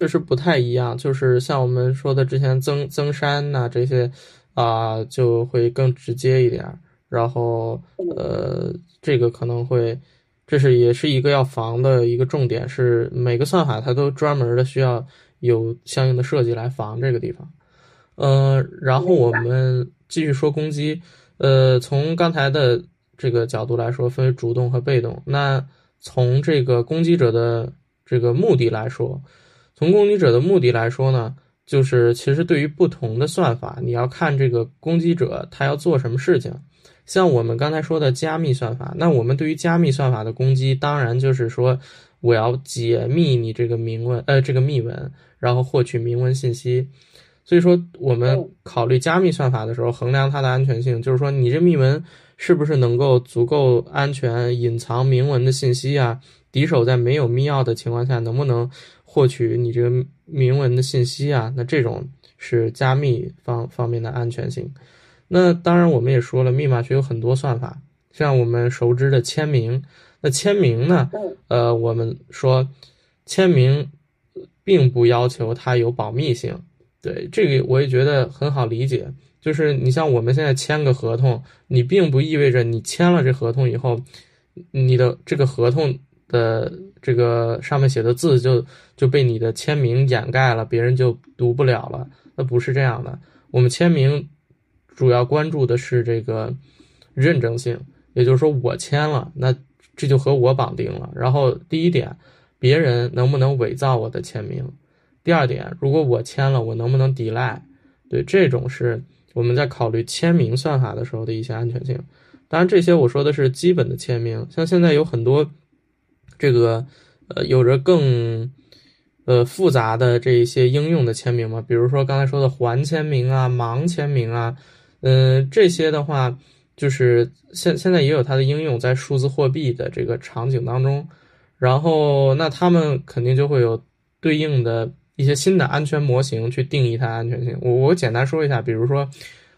确实不太一样，就是像我们说的之前增增删呐这些啊，就会更直接一点。然后呃，这个可能会，这是也是一个要防的一个重点，是每个算法它都专门的需要。有相应的设计来防这个地方，呃，然后我们继续说攻击，呃，从刚才的这个角度来说，分为主动和被动。那从这个攻击者的这个目的来说，从攻击者的目的来说呢，就是其实对于不同的算法，你要看这个攻击者他要做什么事情。像我们刚才说的加密算法，那我们对于加密算法的攻击，当然就是说我要解密你这个明文，呃，这个密文。然后获取明文信息，所以说我们考虑加密算法的时候，衡量它的安全性，就是说你这密文是不是能够足够安全隐藏明文的信息啊？敌手在没有密钥的情况下，能不能获取你这个明文的信息啊？那这种是加密方方面的安全性。那当然，我们也说了，密码学有很多算法，像我们熟知的签名。那签名呢？呃，我们说签名。并不要求它有保密性，对这个我也觉得很好理解。就是你像我们现在签个合同，你并不意味着你签了这合同以后，你的这个合同的这个上面写的字就就被你的签名掩盖了，别人就读不了了。那不是这样的。我们签名主要关注的是这个认证性，也就是说我签了，那这就和我绑定了。然后第一点。别人能不能伪造我的签名？第二点，如果我签了，我能不能抵赖？对，这种是我们在考虑签名算法的时候的一些安全性。当然，这些我说的是基本的签名，像现在有很多这个呃有着更呃复杂的这一些应用的签名嘛，比如说刚才说的环签名啊、盲签名啊，嗯，这些的话就是现现在也有它的应用在数字货币的这个场景当中，然后那他们肯定就会有对应的一些新的安全模型去定义它的安全性。我我简单说一下，比如说。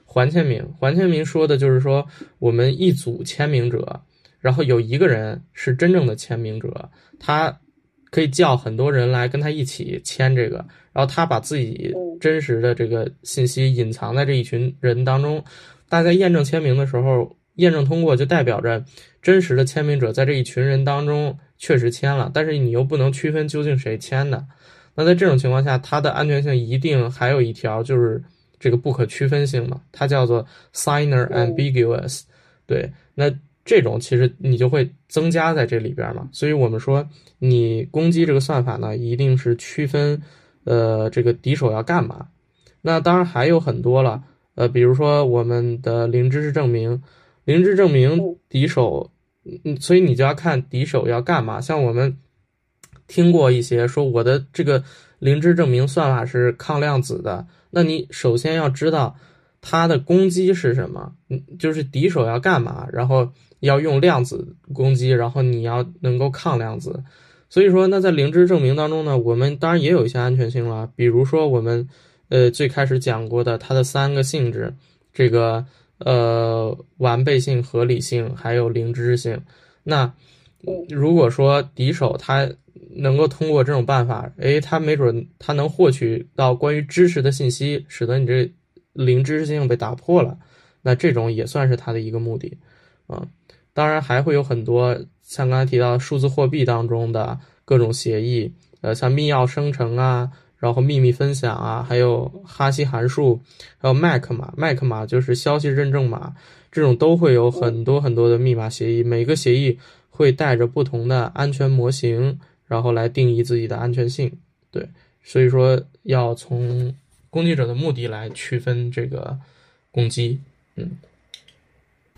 环签名，环签名说的就是说，我们一组签名者，然后有一个人是真正的签名者，他可以叫很多人来跟他一起签这个，然后他把自己真实的这个信息隐藏在这一群人当中。大家验证签名的时候，验证通过就代表着真实的签名者在这一群人当中确实签了，但是你又不能区分究竟谁签的。那在这种情况下，它的安全性一定还有一条就是。这个不可区分性嘛，它叫做 signer ambiguous，对，那这种其实你就会增加在这里边嘛，所以我们说你攻击这个算法呢，一定是区分，呃，这个敌手要干嘛。那当然还有很多了，呃，比如说我们的零知识证明，零知证明敌手，嗯，所以你就要看敌手要干嘛。像我们听过一些说我的这个零知证明算法是抗量子的。那你首先要知道它的攻击是什么，嗯，就是敌手要干嘛，然后要用量子攻击，然后你要能够抗量子。所以说，那在零知证明当中呢，我们当然也有一些安全性了，比如说我们呃最开始讲过的它的三个性质，这个呃完备性、合理性还有零知性。那如果说敌手他能够通过这种办法，哎，他没准他能获取到关于知识的信息，使得你这零知识性被打破了。那这种也算是他的一个目的，啊，当然还会有很多像刚才提到数字货币当中的各种协议，呃，像密钥生成啊，然后秘密分享啊，还有哈希函数，还有麦克码，麦克码就是消息认证码，这种都会有很多很多的密码协议，每个协议会带着不同的安全模型。然后来定义自己的安全性，对，所以说要从攻击者的目的来区分这个攻击，嗯，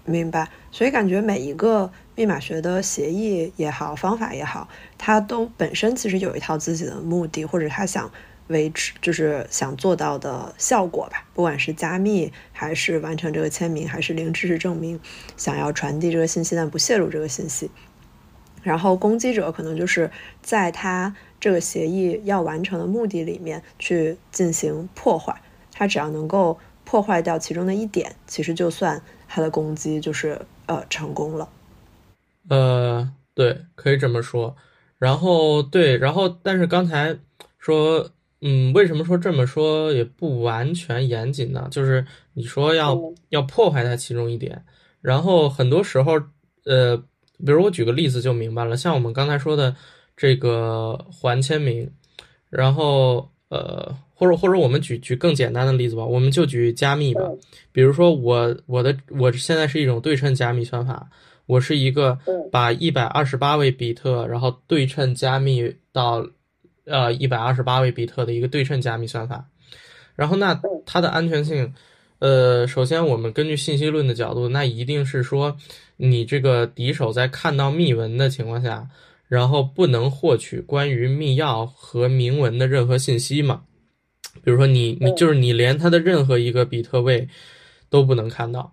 明白。所以感觉每一个密码学的协议也好，方法也好，它都本身其实有一套自己的目的，或者他想维持，就是想做到的效果吧。不管是加密，还是完成这个签名，还是零知识证明，想要传递这个信息但不泄露这个信息。然后攻击者可能就是在他这个协议要完成的目的里面去进行破坏，他只要能够破坏掉其中的一点，其实就算他的攻击就是呃成功了。呃，对，可以这么说。然后对，然后但是刚才说，嗯，为什么说这么说也不完全严谨呢？就是你说要要破坏它其中一点，然后很多时候，呃。比如我举个例子就明白了，像我们刚才说的这个环签名，然后呃，或者或者我们举举更简单的例子吧，我们就举加密吧。比如说我我的我现在是一种对称加密算法，我是一个把一百二十八位比特，然后对称加密到呃一百二十八位比特的一个对称加密算法，然后那它的安全性。呃，首先我们根据信息论的角度，那一定是说，你这个敌手在看到密文的情况下，然后不能获取关于密钥和明文的任何信息嘛？比如说你你就是你连它的任何一个比特位都不能看到，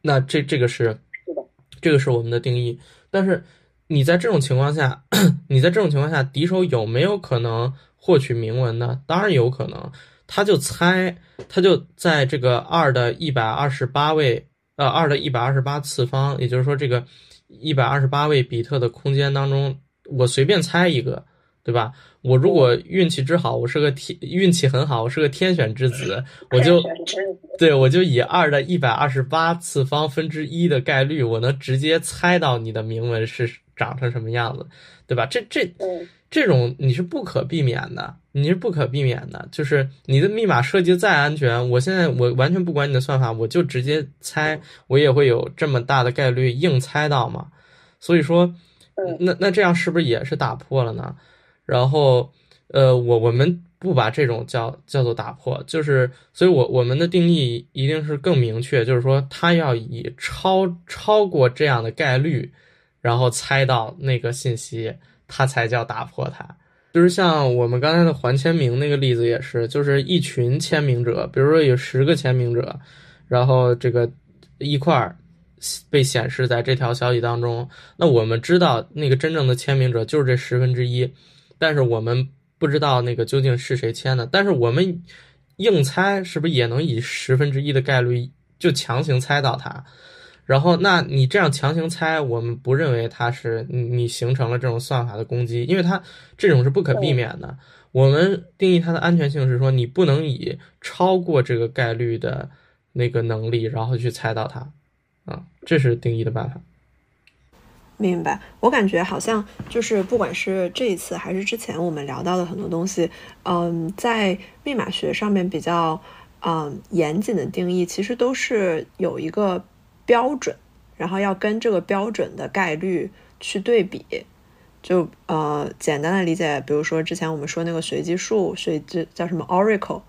那这这个是这个是我们的定义。但是你在这种情况下，你在这种情况下，敌手有没有可能获取铭文呢？当然有可能。他就猜，他就在这个二的一百二十八位，呃，二的一百二十八次方，也就是说这个一百二十八位比特的空间当中，我随便猜一个，对吧？我如果运气之好，我是个天运气很好，我是个天选之子，我就对我就以二的一百二十八次方分之一的概率，我能直接猜到你的铭文是长成什么样子，对吧？这这。这种你是不可避免的，你是不可避免的，就是你的密码设计再安全，我现在我完全不管你的算法，我就直接猜，我也会有这么大的概率硬猜到嘛。所以说，那那这样是不是也是打破了呢？然后，呃，我我们不把这种叫叫做打破，就是所以，我我们的定义一定是更明确，就是说，它要以超超过这样的概率，然后猜到那个信息，它才叫打破它。就是像我们刚才的还签名那个例子也是，就是一群签名者，比如说有十个签名者，然后这个一块儿被显示在这条消息当中，那我们知道那个真正的签名者就是这十分之一，但是我们不知道那个究竟是谁签的，但是我们硬猜是不是也能以十分之一的概率就强行猜到他？然后，那你这样强行猜，我们不认为它是你形成了这种算法的攻击，因为它这种是不可避免的。我们定义它的安全性是说，你不能以超过这个概率的那个能力，然后去猜到它，啊，这是定义的办法。明白。我感觉好像就是不管是这一次还是之前我们聊到的很多东西，嗯，在密码学上面比较嗯严谨的定义，其实都是有一个。标准，然后要跟这个标准的概率去对比，就呃简单的理解，比如说之前我们说那个随机数，随机叫什么 Oracle，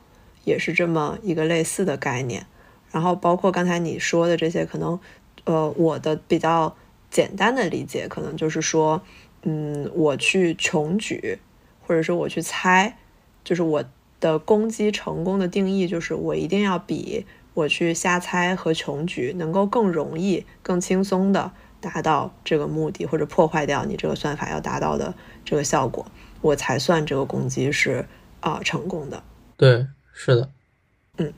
也是这么一个类似的概念。然后包括刚才你说的这些，可能呃我的比较简单的理解，可能就是说，嗯，我去穷举，或者说我去猜，就是我的攻击成功的定义，就是我一定要比。我去瞎猜和穷举，能够更容易、更轻松的达到这个目的，或者破坏掉你这个算法要达到的这个效果，我才算这个攻击是啊成功的。对，是的，嗯，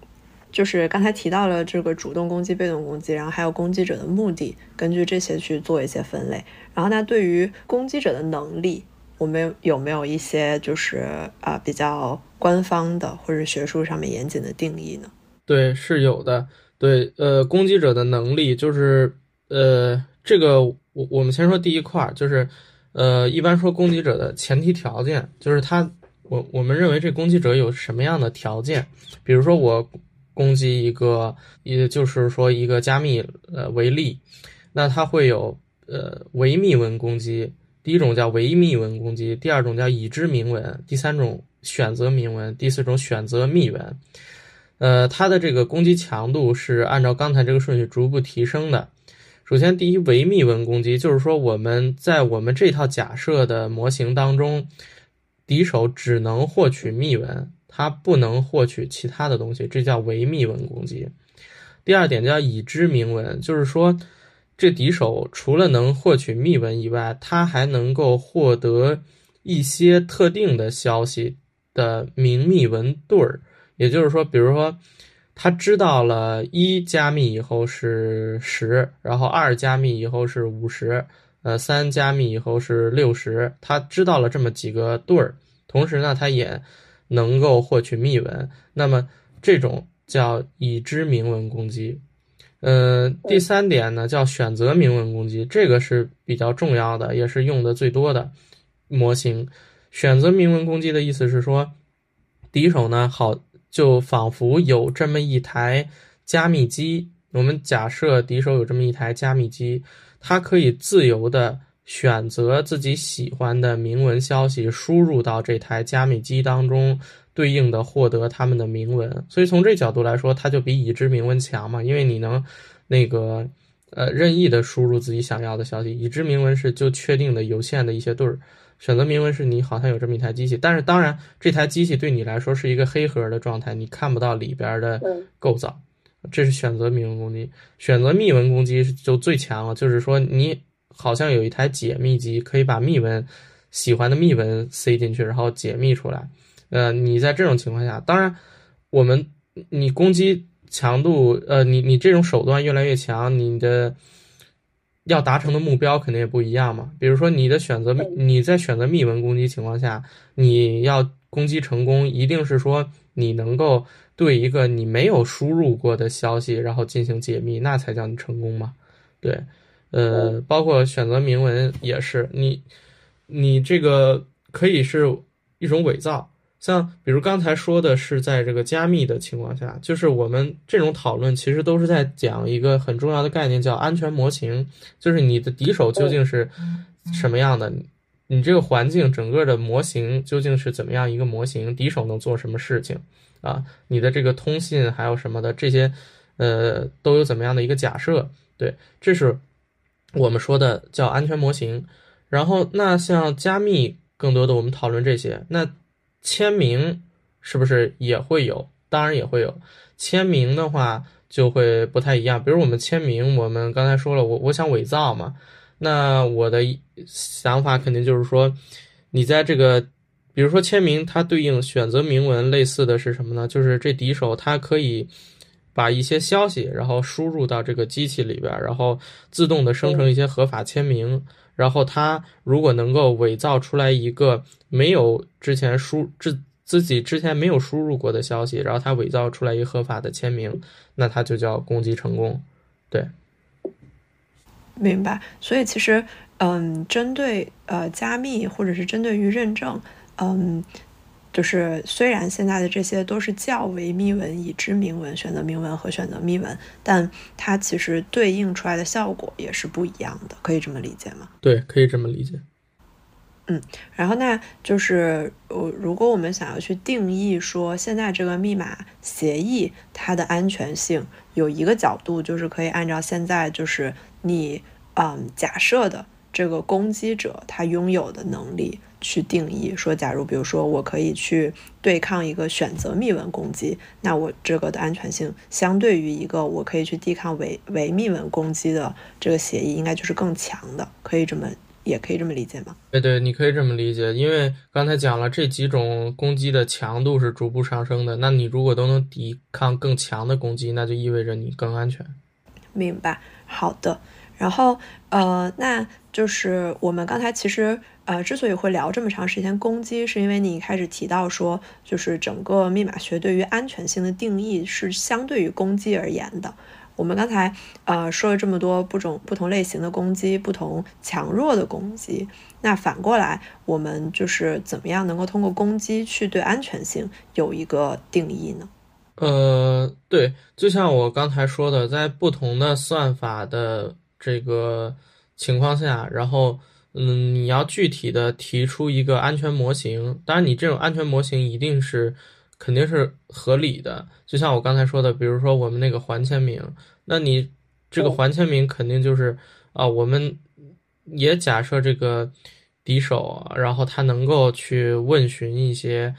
就是刚才提到了这个主动攻击、被动攻击，然后还有攻击者的目的，根据这些去做一些分类。然后，那对于攻击者的能力，我们有没有一些就是啊比较官方的或者学术上面严谨的定义呢？对，是有的。对，呃，攻击者的能力就是，呃，这个我我们先说第一块，就是，呃，一般说攻击者的前提条件，就是他，我我们认为这攻击者有什么样的条件？比如说我攻击一个，也就是说一个加密呃为例，那它会有呃唯密文攻击，第一种叫唯密文攻击，第二种叫已知明文，第三种选择明文，第四种选择密文。呃，它的这个攻击强度是按照刚才这个顺序逐步提升的。首先，第一维密文攻击，就是说我们在我们这套假设的模型当中，敌手只能获取密文，它不能获取其他的东西，这叫维密文攻击。第二点叫已知明文，就是说这敌手除了能获取密文以外，他还能够获得一些特定的消息的明密文对儿。也就是说，比如说，他知道了一加密以后是十，然后二加密以后是五十，呃，三加密以后是六十，他知道了这么几个对儿，同时呢，他也能够获取密文，那么这种叫已知明文攻击。嗯，第三点呢叫选择明文攻击，这个是比较重要的，也是用的最多的模型。选择明文攻击的意思是说，敌手呢好。就仿佛有这么一台加密机，我们假设敌手有这么一台加密机，它可以自由的选择自己喜欢的明文消息输入到这台加密机当中，对应的获得他们的明文。所以从这角度来说，它就比已知明文强嘛，因为你能那个呃任意的输入自己想要的消息，已知明文是就确定的有限的一些对儿。选择明文是你好像有这么一台机器，但是当然这台机器对你来说是一个黑盒的状态，你看不到里边的构造。这是选择明文攻击，选择密文攻击就最强了，就是说你好像有一台解密机，可以把密文喜欢的密文塞进去，然后解密出来。呃，你在这种情况下，当然我们你攻击强度，呃，你你这种手段越来越强，你的。要达成的目标肯定也不一样嘛。比如说，你的选择，你在选择密文攻击情况下，你要攻击成功，一定是说你能够对一个你没有输入过的消息，然后进行解密，那才叫你成功嘛。对，呃，包括选择明文也是，你你这个可以是一种伪造。像比如刚才说的是在这个加密的情况下，就是我们这种讨论其实都是在讲一个很重要的概念，叫安全模型。就是你的敌手究竟是什么样的，你这个环境整个的模型究竟是怎么样一个模型？敌手能做什么事情？啊，你的这个通信还有什么的这些，呃，都有怎么样的一个假设？对，这是我们说的叫安全模型。然后，那像加密，更多的我们讨论这些。那签名是不是也会有？当然也会有。签名的话就会不太一样。比如我们签名，我们刚才说了，我我想伪造嘛。那我的想法肯定就是说，你在这个，比如说签名，它对应选择铭文类似的是什么呢？就是这敌手他可以把一些消息，然后输入到这个机器里边，然后自动的生成一些合法签名。然后他如果能够伪造出来一个没有之前输自自己之前没有输入过的消息，然后他伪造出来一个合法的签名，那他就叫攻击成功。对。明白，所以其实，嗯，针对呃加密或者是针对于认证，嗯，就是虽然现在的这些都是较为密文、已知明文、选择明文和选择密文，但它其实对应出来的效果也是不一样的，可以这么理解吗？对，可以这么理解。嗯，然后那就是我如果我们想要去定义说现在这个密码协议它的安全性，有一个角度就是可以按照现在就是你嗯假设的这个攻击者他拥有的能力去定义说，假如比如说我可以去对抗一个选择密文攻击，那我这个的安全性相对于一个我可以去抵抗伪伪密文攻击的这个协议，应该就是更强的，可以这么。也可以这么理解吗？对对，你可以这么理解，因为刚才讲了这几种攻击的强度是逐步上升的。那你如果都能抵抗更强的攻击，那就意味着你更安全。明白，好的。然后呃，那就是我们刚才其实呃，之所以会聊这么长时间攻击，是因为你一开始提到说，就是整个密码学对于安全性的定义是相对于攻击而言的。我们刚才呃说了这么多不种不同类型的攻击，不同强弱的攻击。那反过来，我们就是怎么样能够通过攻击去对安全性有一个定义呢？呃，对，就像我刚才说的，在不同的算法的这个情况下，然后嗯，你要具体的提出一个安全模型。当然，你这种安全模型一定是。肯定是合理的，就像我刚才说的，比如说我们那个环签名，那你这个环签名肯定就是啊，我们也假设这个敌手，然后他能够去问询一些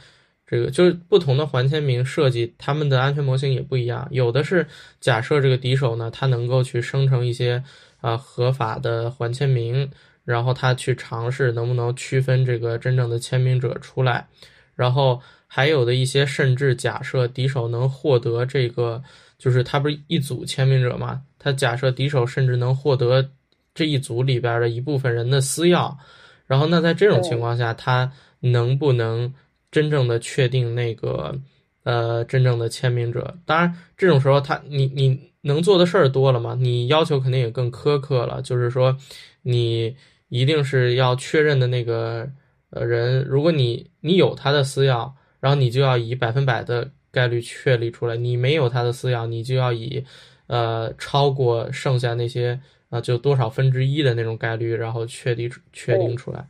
这个，就是不同的环签名设计，他们的安全模型也不一样，有的是假设这个敌手呢，他能够去生成一些啊合法的环签名，然后他去尝试能不能区分这个真正的签名者出来，然后。还有的一些，甚至假设敌手能获得这个，就是他不是一组签名者嘛？他假设敌手甚至能获得这一组里边的一部分人的私钥，然后那在这种情况下，他能不能真正的确定那个呃真正的签名者？当然，这种时候他你你能做的事儿多了嘛？你要求肯定也更苛刻了，就是说你一定是要确认的那个呃人，如果你你有他的私钥。然后你就要以百分百的概率确立出来，你没有他的私钥，你就要以，呃，超过剩下那些啊，就多少分之一的那种概率，然后确定确定出来，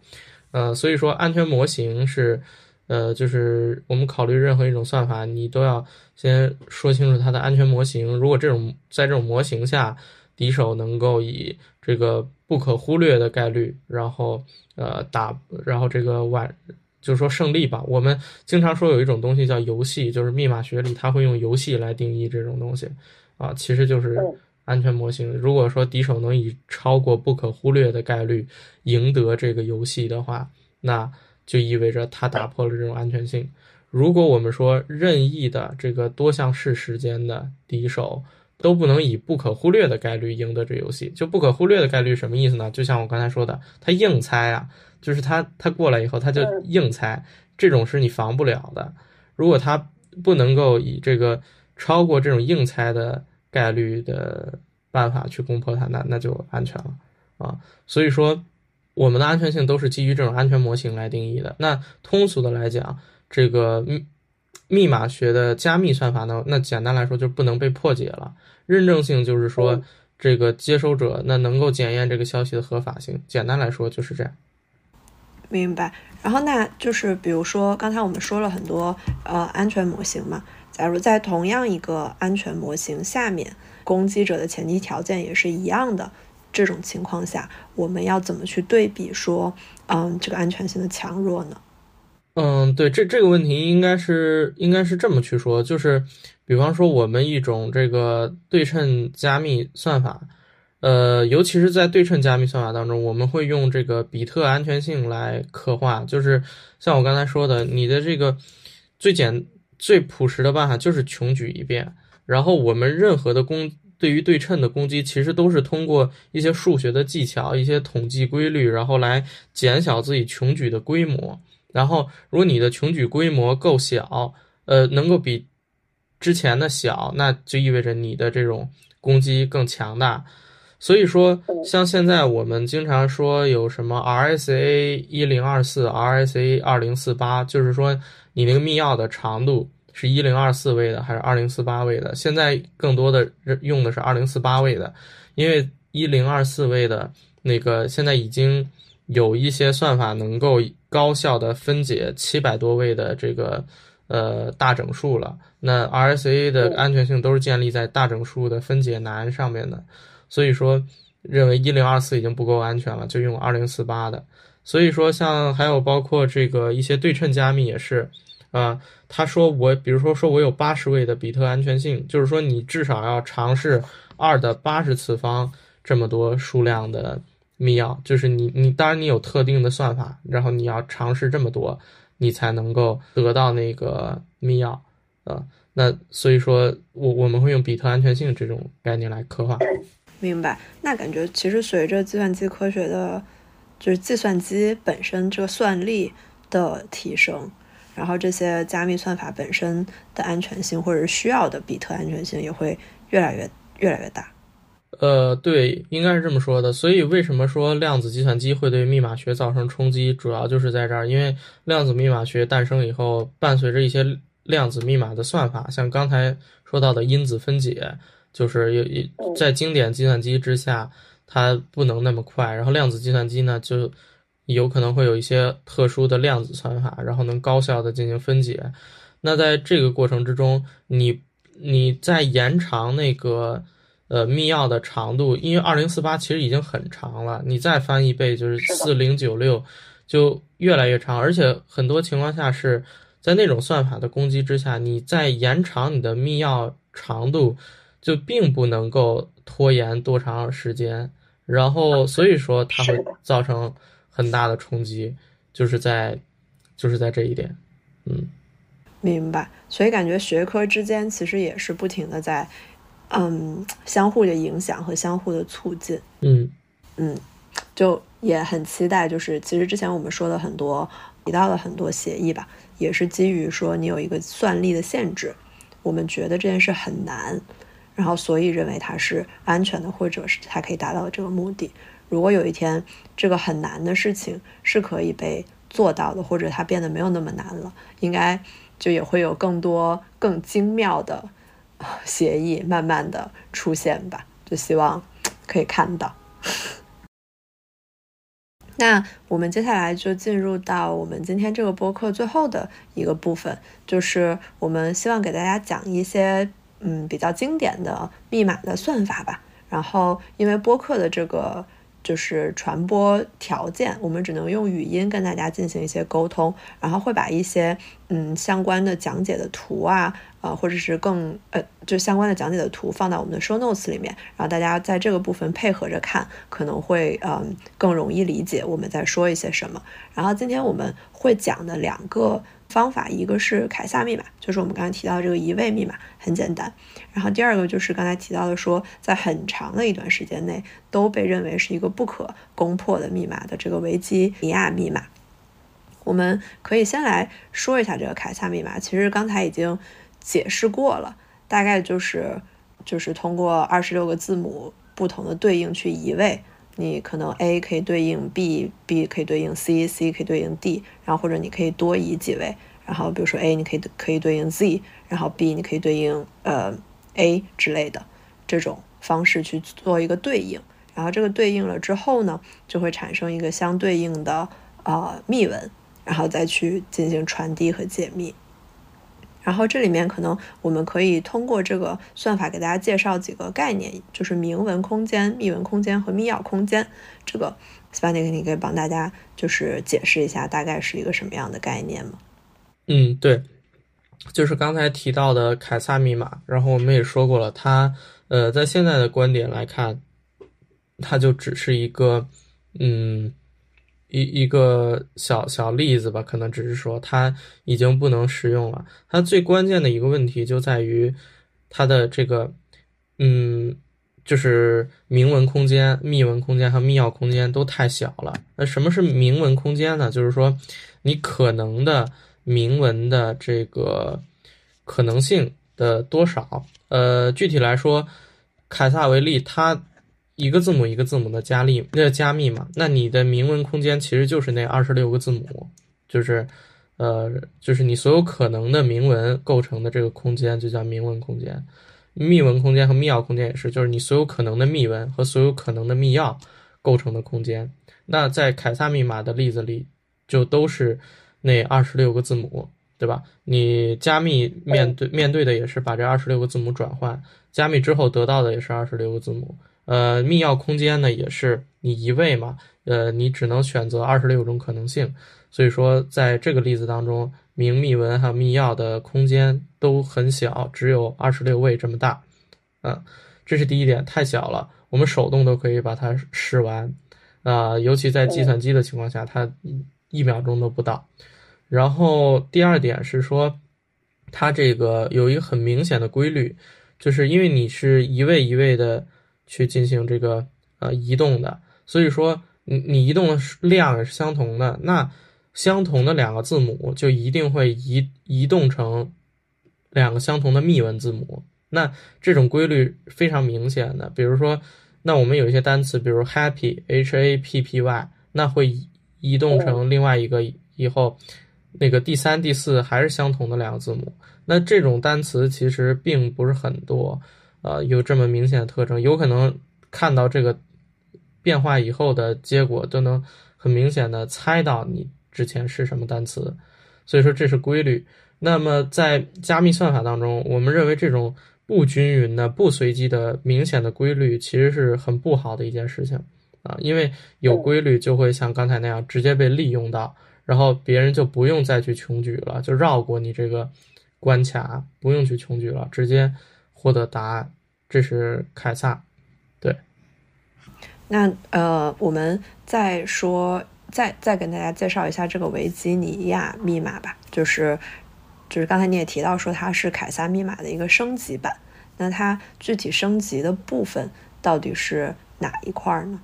呃，所以说安全模型是，呃，就是我们考虑任何一种算法，你都要先说清楚它的安全模型。如果这种在这种模型下，敌手能够以这个不可忽略的概率，然后呃打，然后这个晚。就是说胜利吧。我们经常说有一种东西叫游戏，就是密码学里他会用游戏来定义这种东西，啊，其实就是安全模型。如果说敌手能以超过不可忽略的概率赢得这个游戏的话，那就意味着他打破了这种安全性。如果我们说任意的这个多项式时间的敌手都不能以不可忽略的概率赢得这游戏，就不可忽略的概率什么意思呢？就像我刚才说的，他硬猜啊。就是他，他过来以后，他就硬猜，这种是你防不了的。如果他不能够以这个超过这种硬猜的概率的办法去攻破它，那那就安全了啊。所以说，我们的安全性都是基于这种安全模型来定义的。那通俗的来讲，这个密密码学的加密算法呢，那简单来说就不能被破解了。认证性就是说，这个接收者那能够检验这个消息的合法性。简单来说就是这样。明白。然后那就是比如说刚才我们说了很多呃安全模型嘛，假如在同样一个安全模型下面，攻击者的前提条件也是一样的。这种情况下，我们要怎么去对比说，嗯，这个安全性的强弱呢？嗯，对，这这个问题应该是应该是这么去说，就是，比方说我们一种这个对称加密算法，呃，尤其是在对称加密算法当中，我们会用这个比特安全性来刻画，就是像我刚才说的，你的这个最简最朴实的办法就是穷举一遍，然后我们任何的攻。对于对称的攻击，其实都是通过一些数学的技巧、一些统计规律，然后来减小自己穷举的规模。然后，如果你的穷举规模够小，呃，能够比之前的小，那就意味着你的这种攻击更强大。所以说，像现在我们经常说有什么 RSA 一零二四、RSA 二零四八，就是说你那个密钥的长度。是一零二四位的还是二零四八位的？现在更多的用的是二零四八位的，因为一零二四位的那个现在已经有一些算法能够高效的分解七百多位的这个呃大整数了。那 RSA 的安全性都是建立在大整数的分解难上面的，所以说认为一零二四已经不够安全了，就用二零四八的。所以说像还有包括这个一些对称加密也是。啊，他说我，比如说说我有八十位的比特安全性，就是说你至少要尝试二的八十次方这么多数量的密钥，就是你你当然你有特定的算法，然后你要尝试这么多，你才能够得到那个密钥啊。那所以说我我们会用比特安全性这种概念来刻画。明白。那感觉其实随着计算机科学的，就是计算机本身这个算力的提升。然后这些加密算法本身的安全性，或者需要的比特安全性也会越来越越来越大。呃，对，应该是这么说的。所以为什么说量子计算机会对密码学造成冲击，主要就是在这儿。因为量子密码学诞生以后，伴随着一些量子密码的算法，像刚才说到的因子分解，就是有在经典计算机之下，它不能那么快。然后量子计算机呢，就有可能会有一些特殊的量子算法，然后能高效的进行分解。那在这个过程之中，你你在延长那个呃密钥的长度，因为二零四八其实已经很长了，你再翻一倍就是四零九六，就越来越长。而且很多情况下是在那种算法的攻击之下，你再延长你的密钥长度，就并不能够拖延多长时间。然后所以说它会造成。很大的冲击，就是在，就是在这一点，嗯，明白。所以感觉学科之间其实也是不停的在，嗯，相互的影响和相互的促进，嗯嗯，就也很期待。就是其实之前我们说的很多提到了很多协议吧，也是基于说你有一个算力的限制，我们觉得这件事很难，然后所以认为它是安全的，或者是它可以达到这个目的。如果有一天这个很难的事情是可以被做到的，或者它变得没有那么难了，应该就也会有更多更精妙的协议慢慢的出现吧。就希望可以看到。那我们接下来就进入到我们今天这个播客最后的一个部分，就是我们希望给大家讲一些嗯比较经典的密码的算法吧。然后因为播客的这个。就是传播条件，我们只能用语音跟大家进行一些沟通，然后会把一些嗯相关的讲解的图啊，呃或者是更呃就相关的讲解的图放到我们的 show notes 里面，然后大家在这个部分配合着看，可能会嗯更容易理解我们在说一些什么。然后今天我们会讲的两个。方法一个是凯撒密码，就是我们刚才提到这个一位密码，很简单。然后第二个就是刚才提到的，说在很长的一段时间内都被认为是一个不可攻破的密码的这个维基尼亚密码。我们可以先来说一下这个凯撒密码，其实刚才已经解释过了，大概就是就是通过二十六个字母不同的对应去移位。你可能 A 可以对应 B，B 可以对应 C，C 可以对应 D，然后或者你可以多移几位，然后比如说 A 你可以可以对应 Z，然后 B 你可以对应呃 A 之类的这种方式去做一个对应，然后这个对应了之后呢，就会产生一个相对应的呃密文，然后再去进行传递和解密。然后这里面可能我们可以通过这个算法给大家介绍几个概念，就是明文空间、密文空间和密钥空间。这个 s p a n i c 你可以帮大家就是解释一下，大概是一个什么样的概念吗？嗯，对，就是刚才提到的凯撒密码。然后我们也说过了，它呃，在现在的观点来看，它就只是一个嗯。一一个小小例子吧，可能只是说它已经不能使用了。它最关键的一个问题就在于它的这个，嗯，就是明文空间、密文空间和密钥空间都太小了。那什么是明文空间呢？就是说你可能的明文的这个可能性的多少。呃，具体来说，凯撒为例，它。一个字母一个字母的加密，那加密嘛，那你的明文空间其实就是那二十六个字母，就是，呃，就是你所有可能的明文构成的这个空间就叫明文空间，密文空间和密钥空间也是，就是你所有可能的密文和所有可能的密钥构成的空间。那在凯撒密码的例子里，就都是那二十六个字母，对吧？你加密面对面对的也是把这二十六个字母转换，加密之后得到的也是二十六个字母。呃，密钥空间呢，也是你一位嘛，呃，你只能选择二十六种可能性，所以说在这个例子当中，明密文还有密钥的空间都很小，只有二十六位这么大，啊，这是第一点，太小了，我们手动都可以把它试完，啊，尤其在计算机的情况下，它一秒钟都不到。然后第二点是说，它这个有一个很明显的规律，就是因为你是一位一位的。去进行这个呃移动的，所以说你你移动的量也是相同的，那相同的两个字母就一定会移移动成两个相同的密文字母，那这种规律非常明显的。比如说，那我们有一些单词，比如 happy h a p p y，那会移动成另外一个以后，那个第三、第四还是相同的两个字母，那这种单词其实并不是很多。呃，有这么明显的特征，有可能看到这个变化以后的结果，都能很明显的猜到你之前是什么单词，所以说这是规律。那么在加密算法当中，我们认为这种不均匀的、不随机的明显的规律，其实是很不好的一件事情啊，因为有规律就会像刚才那样直接被利用到，然后别人就不用再去穷举了，就绕过你这个关卡，不用去穷举了，直接。获得答案，这是凯撒，对。那呃，我们再说，再再跟大家介绍一下这个维吉尼亚密码吧。就是，就是刚才你也提到说它是凯撒密码的一个升级版。那它具体升级的部分到底是哪一块呢？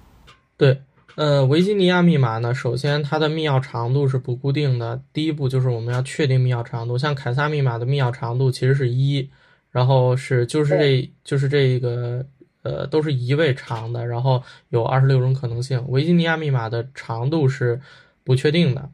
对，呃，维吉尼亚密码呢，首先它的密钥长度是不固定的。第一步就是我们要确定密钥长度，像凯撒密码的密钥长度其实是一。然后是就是这就是这个呃都是一位长的，然后有二十六种可能性。维吉尼亚密码的长度是不确定的。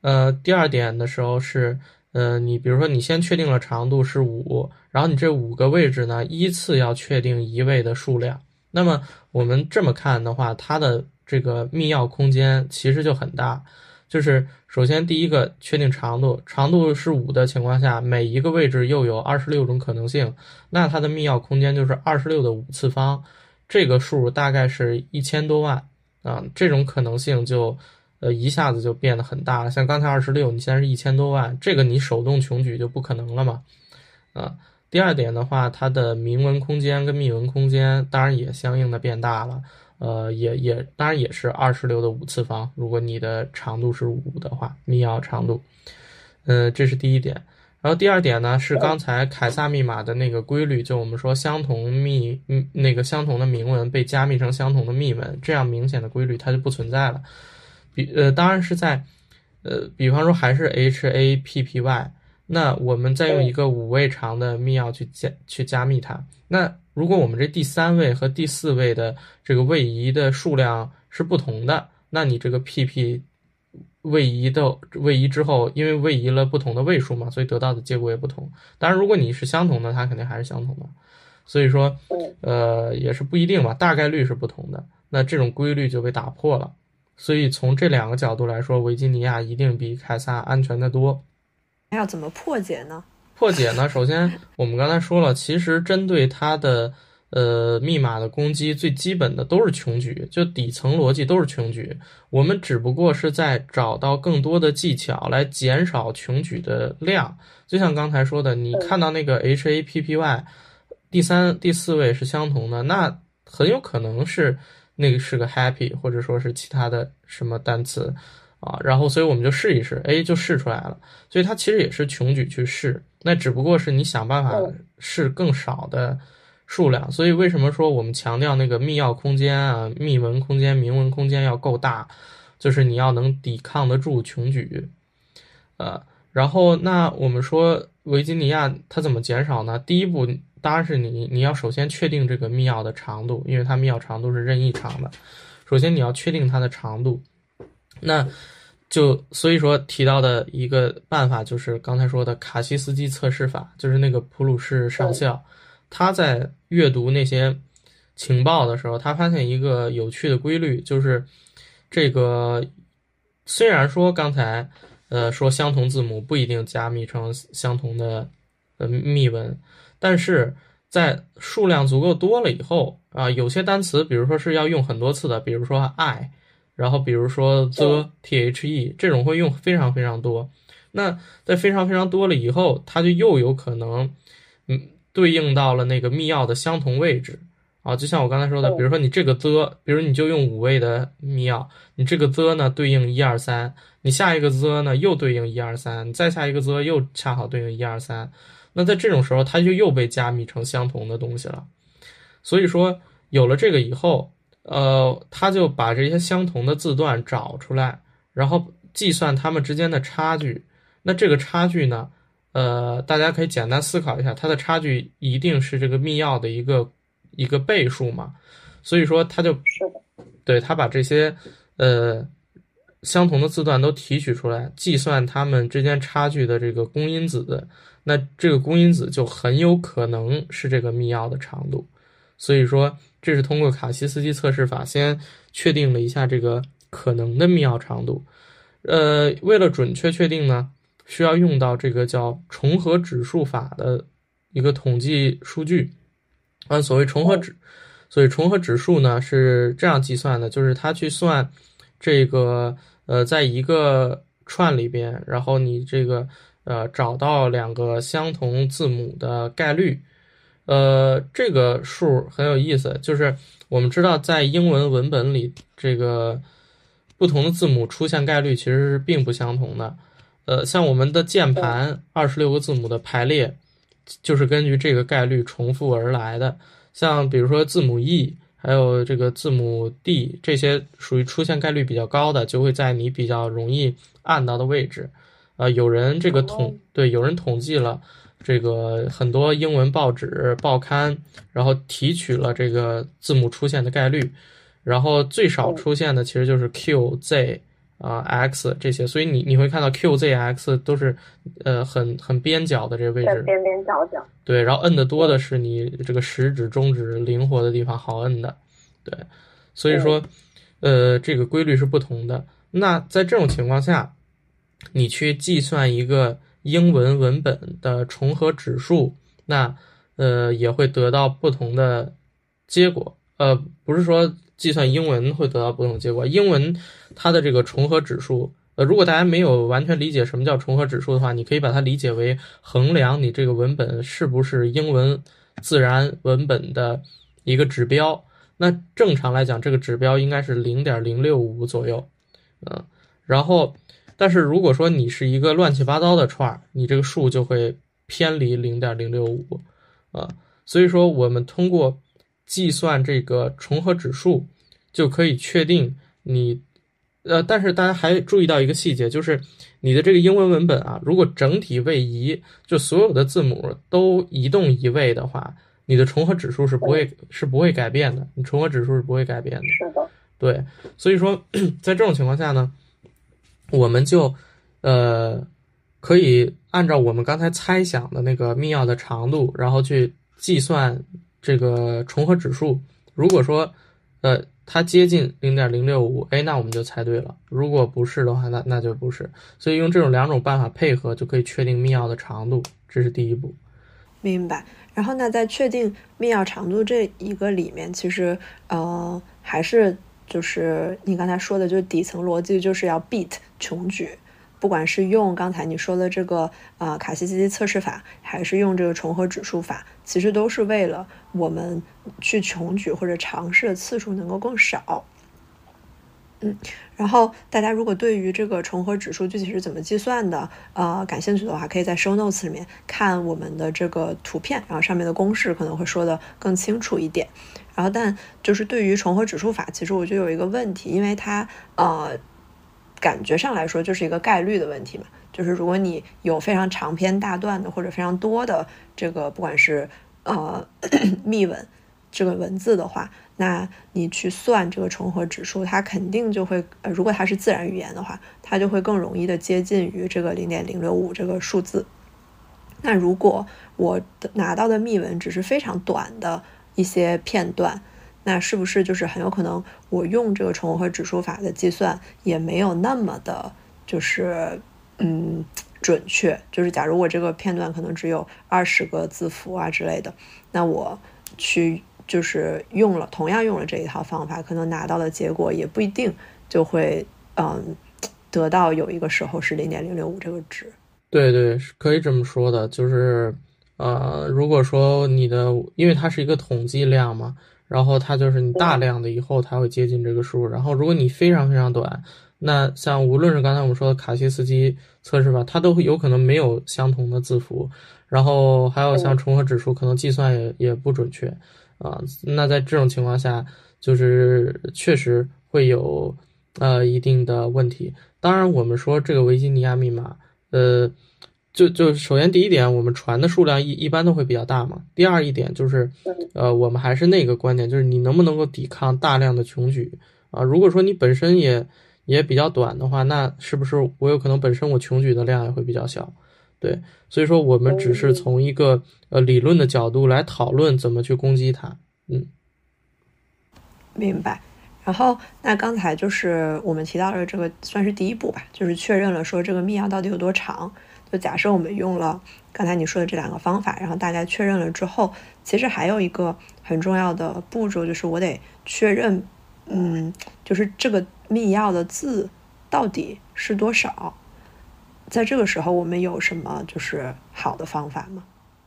呃，第二点的时候是呃你比如说你先确定了长度是五，然后你这五个位置呢依次要确定一位的数量。那么我们这么看的话，它的这个密钥空间其实就很大。就是首先第一个确定长度，长度是五的情况下，每一个位置又有二十六种可能性，那它的密钥空间就是二十六的五次方，这个数大概是一千多万啊，这种可能性就呃一下子就变得很大了。像刚才二十六，你现在是一千多万，这个你手动穷举就不可能了嘛啊。第二点的话，它的明文空间跟密文空间当然也相应的变大了。呃，也也当然也是二十六的五次方。如果你的长度是五的话，密钥长度，嗯，这是第一点。然后第二点呢，是刚才凯撒密码的那个规律，就我们说相同密，嗯，那个相同的明文被加密成相同的密文，这样明显的规律它就不存在了。比呃，当然是在，呃，比方说还是 H A P P Y，那我们再用一个五位长的密钥去加去加密它，那。如果我们这第三位和第四位的这个位移的数量是不同的，那你这个 PP 位移的位移之后，因为位移了不同的位数嘛，所以得到的结果也不同。当然，如果你是相同的，它肯定还是相同的。所以说，呃，也是不一定吧，大概率是不同的。那这种规律就被打破了所以从这两个角度来说，维吉尼亚一定比凯撒安全的多。要怎么破解呢？破解呢？首先，我们刚才说了，其实针对它的呃密码的攻击，最基本的都是穷举，就底层逻辑都是穷举。我们只不过是在找到更多的技巧来减少穷举的量。就像刚才说的，你看到那个 H A P P Y 第三、第四位是相同的，那很有可能是那个是个 Happy，或者说是其他的什么单词啊。然后，所以我们就试一试，哎，就试出来了。所以它其实也是穷举去试，那只不过是你想办法试更少的数量。所以为什么说我们强调那个密钥空间啊、密文空间、明文空间要够大，就是你要能抵抗得住穷举，呃。然后，那我们说维吉尼亚它怎么减少呢？第一步当然是你你要首先确定这个密钥的长度，因为它密钥长度是任意长的。首先你要确定它的长度，那就所以说提到的一个办法就是刚才说的卡西斯基测试法，就是那个普鲁士上校他在阅读那些情报的时候，他发现一个有趣的规律，就是这个虽然说刚才。呃，说相同字母不一定加密成相同的呃密文，但是在数量足够多了以后啊，有些单词，比如说是要用很多次的，比如说 i，然后比如说 the the 这种会用非常非常多。那在非常非常多了以后，它就又有可能嗯对应到了那个密钥的相同位置。啊，就像我刚才说的，比如说你这个 the，比如你就用五位的密钥，你这个 the 呢对应一二三，你下一个 the 呢又对应一二三，再下一个 the 又恰好对应一二三，那在这种时候它就又被加密成相同的东西了。所以说有了这个以后，呃，他就把这些相同的字段找出来，然后计算它们之间的差距。那这个差距呢，呃，大家可以简单思考一下，它的差距一定是这个密钥的一个。一个倍数嘛，所以说他就，对他把这些呃相同的字段都提取出来，计算它们之间差距的这个公因子，那这个公因子就很有可能是这个密钥的长度。所以说，这是通过卡西斯基测试法先确定了一下这个可能的密钥长度。呃，为了准确确定呢，需要用到这个叫重合指数法的一个统计数据。啊，所谓重合指，所以重合指数呢是这样计算的，就是它去算这个呃，在一个串里边，然后你这个呃找到两个相同字母的概率，呃，这个数很有意思，就是我们知道在英文文本里，这个不同的字母出现概率其实是并不相同的，呃，像我们的键盘二十六个字母的排列。就是根据这个概率重复而来的，像比如说字母 E，还有这个字母 D，这些属于出现概率比较高的，就会在你比较容易按到的位置。呃，有人这个统对，有人统计了这个很多英文报纸报刊，然后提取了这个字母出现的概率，然后最少出现的其实就是 Q、Z。啊，x 这些，所以你你会看到 q、z、x 都是，呃，很很边角的这个位置，边边角角。对，然后摁的多的是你这个食指、中指灵活的地方好摁的，对，所以说，呃，这个规律是不同的。那在这种情况下，你去计算一个英文文本的重合指数，那呃也会得到不同的结果。呃，不是说。计算英文会得到不同结果。英文它的这个重合指数，呃，如果大家没有完全理解什么叫重合指数的话，你可以把它理解为衡量你这个文本是不是英文自然文本的一个指标。那正常来讲，这个指标应该是零点零六五左右，嗯，然后，但是如果说你是一个乱七八糟的串儿，你这个数就会偏离零点零六五，啊，所以说我们通过。计算这个重合指数，就可以确定你，呃，但是大家还注意到一个细节，就是你的这个英文文本啊，如果整体位移，就所有的字母都移动一位的话，你的重合指数是不会是不会改变的，你重合指数是不会改变的。是的，对，所以说 在这种情况下呢，我们就呃可以按照我们刚才猜想的那个密钥的长度，然后去计算。这个重合指数，如果说，呃，它接近零点零六五，哎，那我们就猜对了。如果不是的话，那那就不是。所以用这种两种办法配合，就可以确定密钥的长度，这是第一步。明白。然后呢，在确定密钥长度这一个里面，其实呃还是就是你刚才说的，就是底层逻辑就是要 beat 穷举。不管是用刚才你说的这个啊卡西斯基测试法，还是用这个重合指数法，其实都是为了我们去穷举或者尝试的次数能够更少。嗯，然后大家如果对于这个重合指数具体是怎么计算的，呃，感兴趣的话，可以在 show notes 里面看我们的这个图片，然后上面的公式可能会说的更清楚一点。然后，但就是对于重合指数法，其实我就有一个问题，因为它呃。感觉上来说就是一个概率的问题嘛，就是如果你有非常长篇大段的或者非常多的这个不管是呃 密文这个文字的话，那你去算这个重合指数，它肯定就会呃如果它是自然语言的话，它就会更容易的接近于这个零点零六五这个数字。那如果我的拿到的密文只是非常短的一些片段。那是不是就是很有可能我用这个重合指数法的计算也没有那么的，就是嗯准确？就是假如我这个片段可能只有二十个字符啊之类的，那我去就是用了同样用了这一套方法，可能拿到的结果也不一定就会嗯得到有一个时候是零点零六五这个值。对对，可以这么说的，就是呃，如果说你的因为它是一个统计量嘛。然后它就是你大量的以后，它会接近这个数。然后如果你非常非常短，那像无论是刚才我们说的卡西斯基测试法，它都会有可能没有相同的字符。然后还有像重合指数，可能计算也也不准确啊。那在这种情况下，就是确实会有呃一定的问题。当然，我们说这个维吉尼亚密码，呃。就就首先第一点，我们传的数量一一般都会比较大嘛。第二一点就是，呃，我们还是那个观点，就是你能不能够抵抗大量的穷举啊？如果说你本身也也比较短的话，那是不是我有可能本身我穷举的量也会比较小？对，所以说我们只是从一个呃理论的角度来讨论怎么去攻击它。嗯，明白。然后那刚才就是我们提到了这个算是第一步吧，就是确认了说这个密钥到底有多长。就假设我们用了刚才你说的这两个方法，然后大概确认了之后，其实还有一个很重要的步骤，就是我得确认，嗯，就是这个密钥的字到底是多少。在这个时候，我们有什么就是好的方法吗？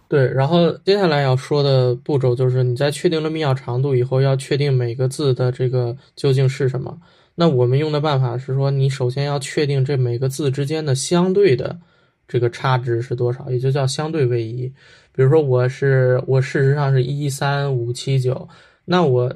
对，然后接下来要说的步骤就是你在确定了密钥长度以后，要确定每个字的这个究竟是什么。那我们用的办法是说，你首先要确定这每个字之间的相对的。这个差值是多少？也就叫相对位移。比如说，我是我事实上是一三五七九，那我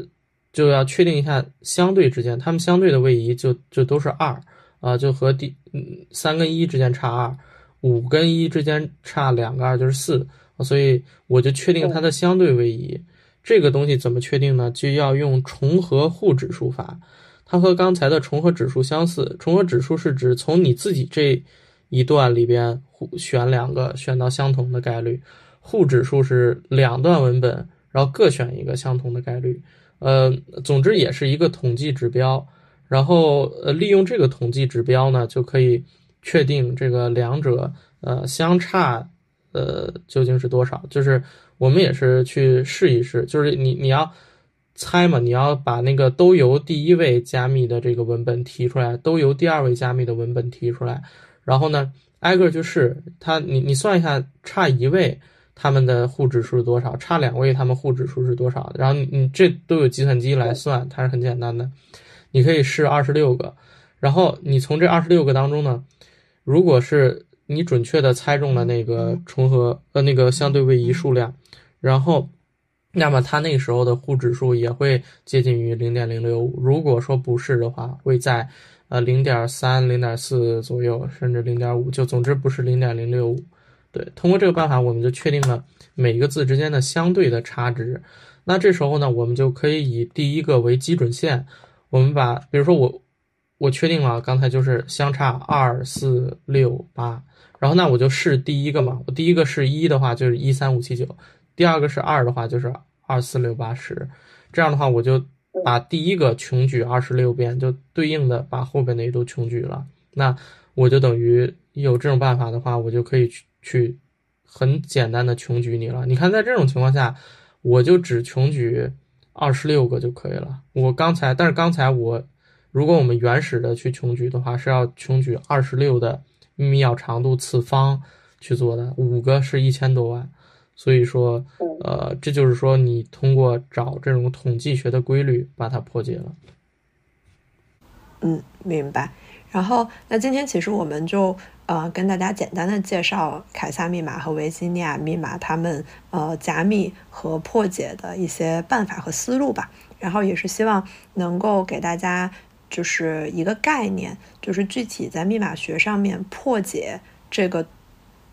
就要确定一下相对之间，它们相对的位移就就都是二啊，就和第嗯三跟一之间差二，五跟一之间差两个二就是四，所以我就确定它的相对位移。这个东西怎么确定呢？就要用重合互指数法，它和刚才的重合指数相似。重合指数是指从你自己这。一段里边选两个，选到相同的概率。互指数是两段文本，然后各选一个相同的概率。呃，总之也是一个统计指标。然后呃，利用这个统计指标呢，就可以确定这个两者呃相差呃究竟是多少。就是我们也是去试一试，就是你你要猜嘛，你要把那个都由第一位加密的这个文本提出来，都由第二位加密的文本提出来。然后呢，挨个去试它，你你算一下，差一位他们的互指数是多少？差两位他们互指数是多少？然后你你这都有计算机来算，它是很简单的。你可以试二十六个，然后你从这二十六个当中呢，如果是你准确的猜中了那个重合呃那个相对位移数量，然后那么它那时候的互指数也会接近于零点零六五。如果说不是的话，会在。呃，零点三、零点四左右，甚至零点五，就总之不是零点零六五。对，通过这个办法，我们就确定了每一个字之间的相对的差值。那这时候呢，我们就可以以第一个为基准线，我们把，比如说我，我确定了刚才就是相差二四六八，然后那我就试第一个嘛，我第一个是一的话就是一三五七九，第二个是二的话就是二四六八十，这样的话我就把第一个穷举二十六遍，就对应的把后边的也都穷举了。那我就等于有这种办法的话，我就可以去去很简单的穷举你了。你看，在这种情况下，我就只穷举二十六个就可以了。我刚才，但是刚才我，如果我们原始的去穷举的话，是要穷举二十六的密钥长度次方去做的，五个是一千多万。所以说，呃，这就是说，你通过找这种统计学的规律，把它破解了。嗯，明白。然后，那今天其实我们就呃跟大家简单的介绍凯撒密码和维吉尼亚密码他们呃加密和破解的一些办法和思路吧。然后也是希望能够给大家就是一个概念，就是具体在密码学上面破解这个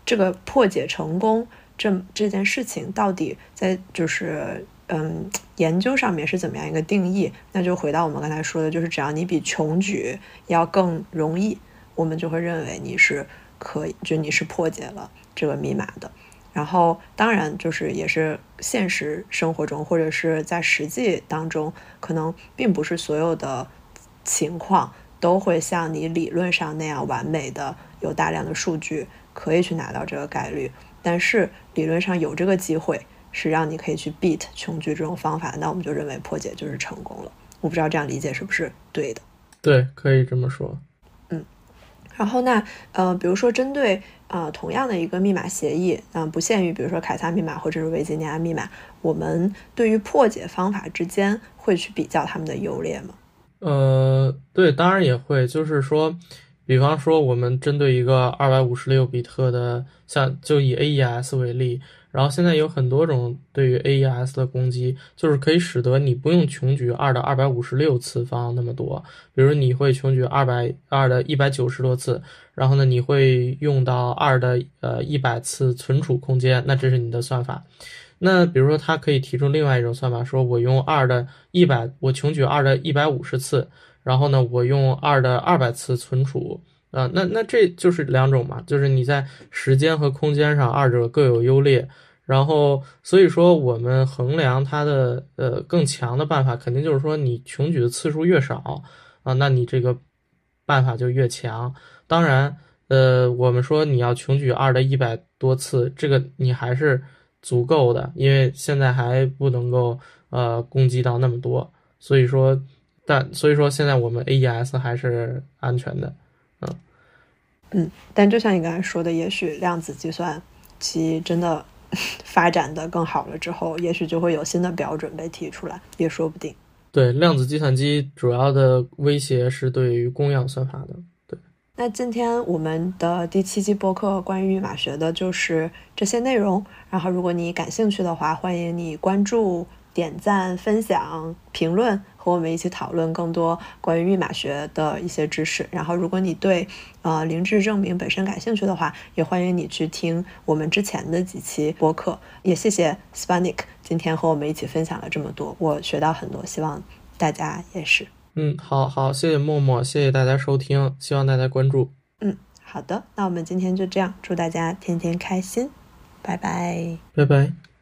这个破解成功。这这件事情到底在就是嗯研究上面是怎么样一个定义？那就回到我们刚才说的，就是只要你比穷举要更容易，我们就会认为你是可以，就你是破解了这个密码的。然后当然就是也是现实生活中或者是在实际当中，可能并不是所有的情况都会像你理论上那样完美的有大量的数据可以去拿到这个概率。但是理论上有这个机会是让你可以去 beat 穷举这种方法，那我们就认为破解就是成功了。我不知道这样理解是不是对的？对，可以这么说。嗯，然后那呃，比如说针对啊同样的一个密码协议，嗯，不限于比如说凯撒密码或者是维吉尼亚密码，我们对于破解方法之间会去比较它们的优劣吗？呃，对，当然也会，就是说。比方说，我们针对一个二百五十六比特的，像就以 AES 为例，然后现在有很多种对于 AES 的攻击，就是可以使得你不用穷举二的二百五十六次方那么多，比如你会穷举二百二的一百九十多次，然后呢，你会用到二的呃一百次存储空间，那这是你的算法。那比如说，它可以提出另外一种算法，说我用二的一百，我穷举二的一百五十次。然后呢，我用二的二百次存储，啊，那那这就是两种嘛，就是你在时间和空间上二者各有优劣，然后所以说我们衡量它的呃更强的办法，肯定就是说你穷举的次数越少啊，那你这个办法就越强。当然，呃，我们说你要穷举二的一百多次，这个你还是足够的，因为现在还不能够呃攻击到那么多，所以说。但所以说，现在我们 AES 还是安全的，嗯嗯。但就像你刚才说的，也许量子计算机真的 发展的更好了之后，也许就会有新的标准被提出来，也说不定。对，量子计算机主要的威胁是对于公钥算法的。对。那今天我们的第七期播客关于密码学的就是这些内容。然后，如果你感兴趣的话，欢迎你关注。点赞、分享、评论，和我们一起讨论更多关于密码学的一些知识。然后，如果你对呃零智证明本身感兴趣的话，也欢迎你去听我们之前的几期播客。也谢谢 Spanik 今天和我们一起分享了这么多，我学到很多，希望大家也是。嗯，好好，谢谢默默，谢谢大家收听，希望大家关注。嗯，好的，那我们今天就这样，祝大家天天开心，拜拜，拜拜。